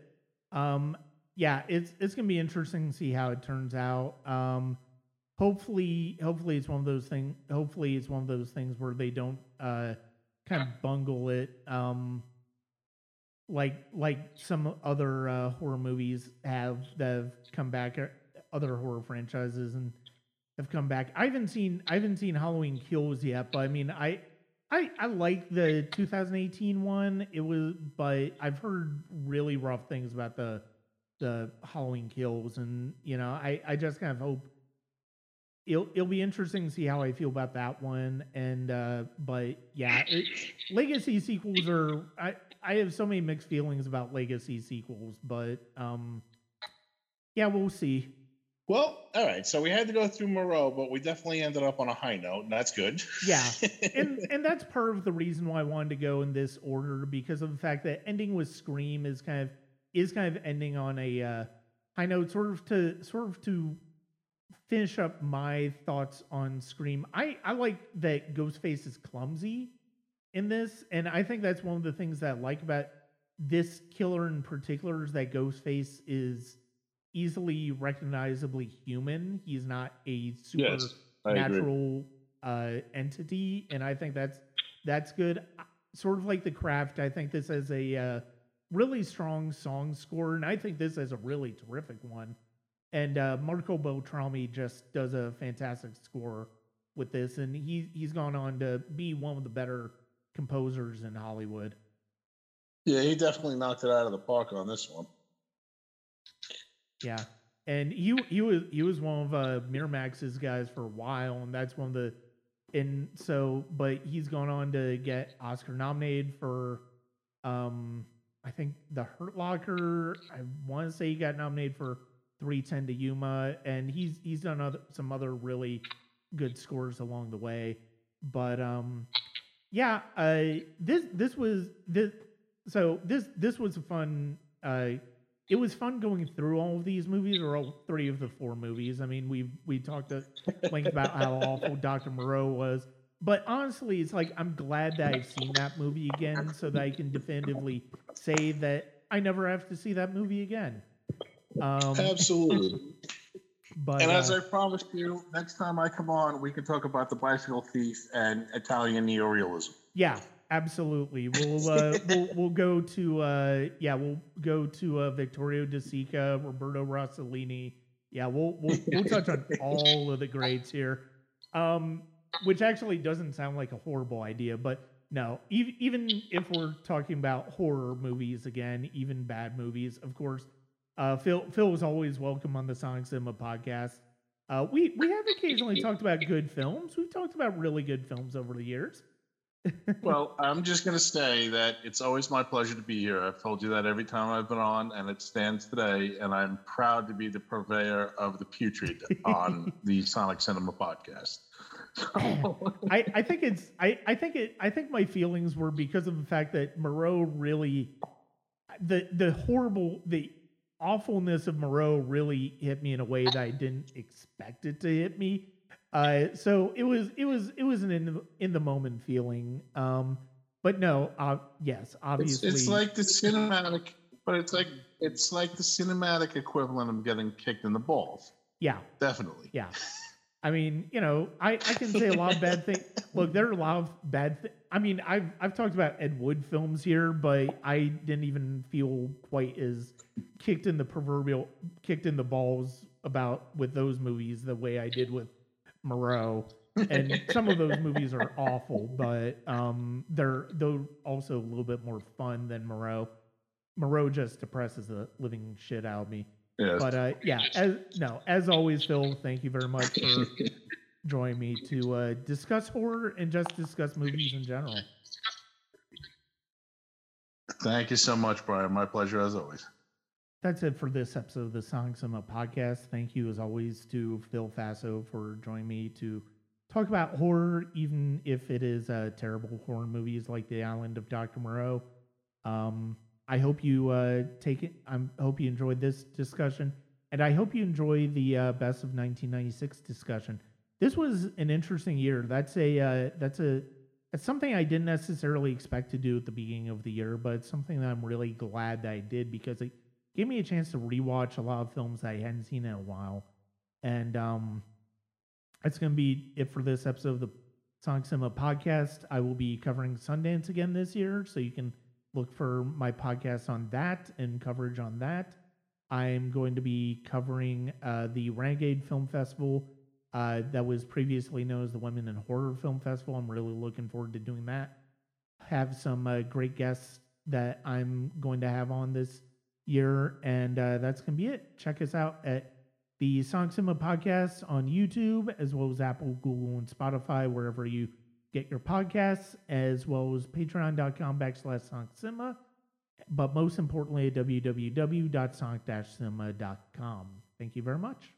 Um, yeah, it's it's gonna be interesting to see how it turns out. Um, hopefully, hopefully it's one of those things. Hopefully, it's one of those things where they don't uh kind of bungle it. Um, like like some other uh, horror movies have that have come back, other horror franchises and have come back. I haven't seen I haven't seen Halloween Kills yet, but I mean I I I like the 2018 one. It was, but I've heard really rough things about the the Halloween Kills, and you know I I just kind of hope it'll it'll be interesting to see how I feel about that one. And uh but yeah, it, legacy sequels are I I have so many mixed feelings about legacy sequels, but um yeah, we'll see. Well, all right. So we had to go through Moreau, but we definitely ended up on a high note, and that's good. Yeah, [LAUGHS] and and that's part of the reason why I wanted to go in this order because of the fact that ending with Scream is kind of is kind of ending on a uh, high note, sort of to sort of to finish up my thoughts on Scream. I I like that Ghostface is clumsy in this, and I think that's one of the things that I like about this killer in particular is that Ghostface is easily recognizably human. He's not a super Yes, natural uh, entity, and I think that's that's good. Sort of like the craft, I think this has a uh, really strong song score, and I think this has a really terrific one. And uh, Marco Beltrami just does a fantastic score with this, and he he's gone on to be one of the better composers in Hollywood. Yeah, he definitely knocked it out of the park on this one. Yeah, and he he was he was one of uh, Miramax's guys for a while, and that's one of the and so but he's gone on to get Oscar nominated for um I think The Hurt Locker. I want to say he got nominated for 310 to Yuma, and he's he's done other some other really good scores along the way. But um yeah, uh this this was this so this this was a fun uh it was fun going through all of these movies or all three of the four movies. I mean, we we talked at length about how awful Dr. Moreau was. But honestly, it's like I'm glad that I've seen that movie again so that I can definitively say that I never have to see that movie again. Um, Absolutely. [LAUGHS] but and as uh, I promised you, next time I come on, we can talk about the bicycle thief and Italian neorealism. Yeah, absolutely. We'll uh, [LAUGHS] we'll we'll go to uh, yeah we'll go to uh, Vittorio De Sica, Roberto Rossellini. Yeah, we'll we'll, we'll touch on [LAUGHS] all of the grades here, um, which actually doesn't sound like a horrible idea, but no. Even even if we're talking about horror movies again, even bad movies, of course. Uh, Phil Phil was always welcome on the Sonic Cinema podcast. Uh, we we have occasionally [LAUGHS] talked about good films. We've talked about really good films over the years. [LAUGHS] Well, I'm just going to say that it's always my pleasure to be here. I've told you that every time I've been on, and it stands today. And I'm proud to be the purveyor of the putrid [LAUGHS] on the Sonic Cinema podcast. I, I think it's I, I think it I think my feelings were because of the fact that Moreau really the the horrible the awfulness of Moreau really hit me in a way that I didn't expect it to hit me. Uh, so it was it was it was an in the, in the moment feeling. Um, but no, uh, yes, It's, obviously, it's like the cinematic, but it's like it's like the cinematic equivalent of getting kicked in the balls. yeah, Definitely. Yeah. I mean, you know, I, I can say a lot of [LAUGHS] bad things. Look, there are a lot of bad things. I mean, I've I've talked about Ed Wood films here, but I didn't even feel quite as kicked in the proverbial kicked in the balls about with those movies the way I did with Moreau. And some of those movies are awful, but um, they're they're also a little bit more fun than Moreau. Moreau just depresses the living shit out of me. Yes. But uh, yeah, as no, as always, Phil, thank you very much for joining me to uh, discuss horror and just discuss movies in general. Thank you so much, Brian. My pleasure as always. That's it for this episode of the Sonic Cinema podcast. Thank you, as always, to Phil Faso for joining me to talk about horror, even if it is uh, terrible horror movies like The Island of Dr. Moreau. Um, I hope you uh, take it. I hope you enjoyed this discussion, and I hope you enjoy the uh, best of 1996 discussion. This was an interesting year. That's a uh, that's a that's something I didn't necessarily expect to do at the beginning of the year, but it's something that I'm really glad that I did because it gave me a chance to rewatch a lot of films that I hadn't seen in a while. And um, that's going to be it for this episode of the Sonic Cinema podcast. I will be covering Sundance again this year, so you can look for my podcast on that and coverage on that. I'm going to be covering uh, the Renegade Film Festival uh, that was previously known as the Women in Horror Film Festival. I'm really looking forward to doing that. Have some uh, great guests that I'm going to have on this year, and uh, that's going to be it. Check us out at the Sonic Cinema podcast on YouTube, as well as Apple, Google, and Spotify, wherever you get your podcasts, as well as patreon.com backslash Sonic Cinema, but most importantly at www.sonic-cinema.com. Thank you very much.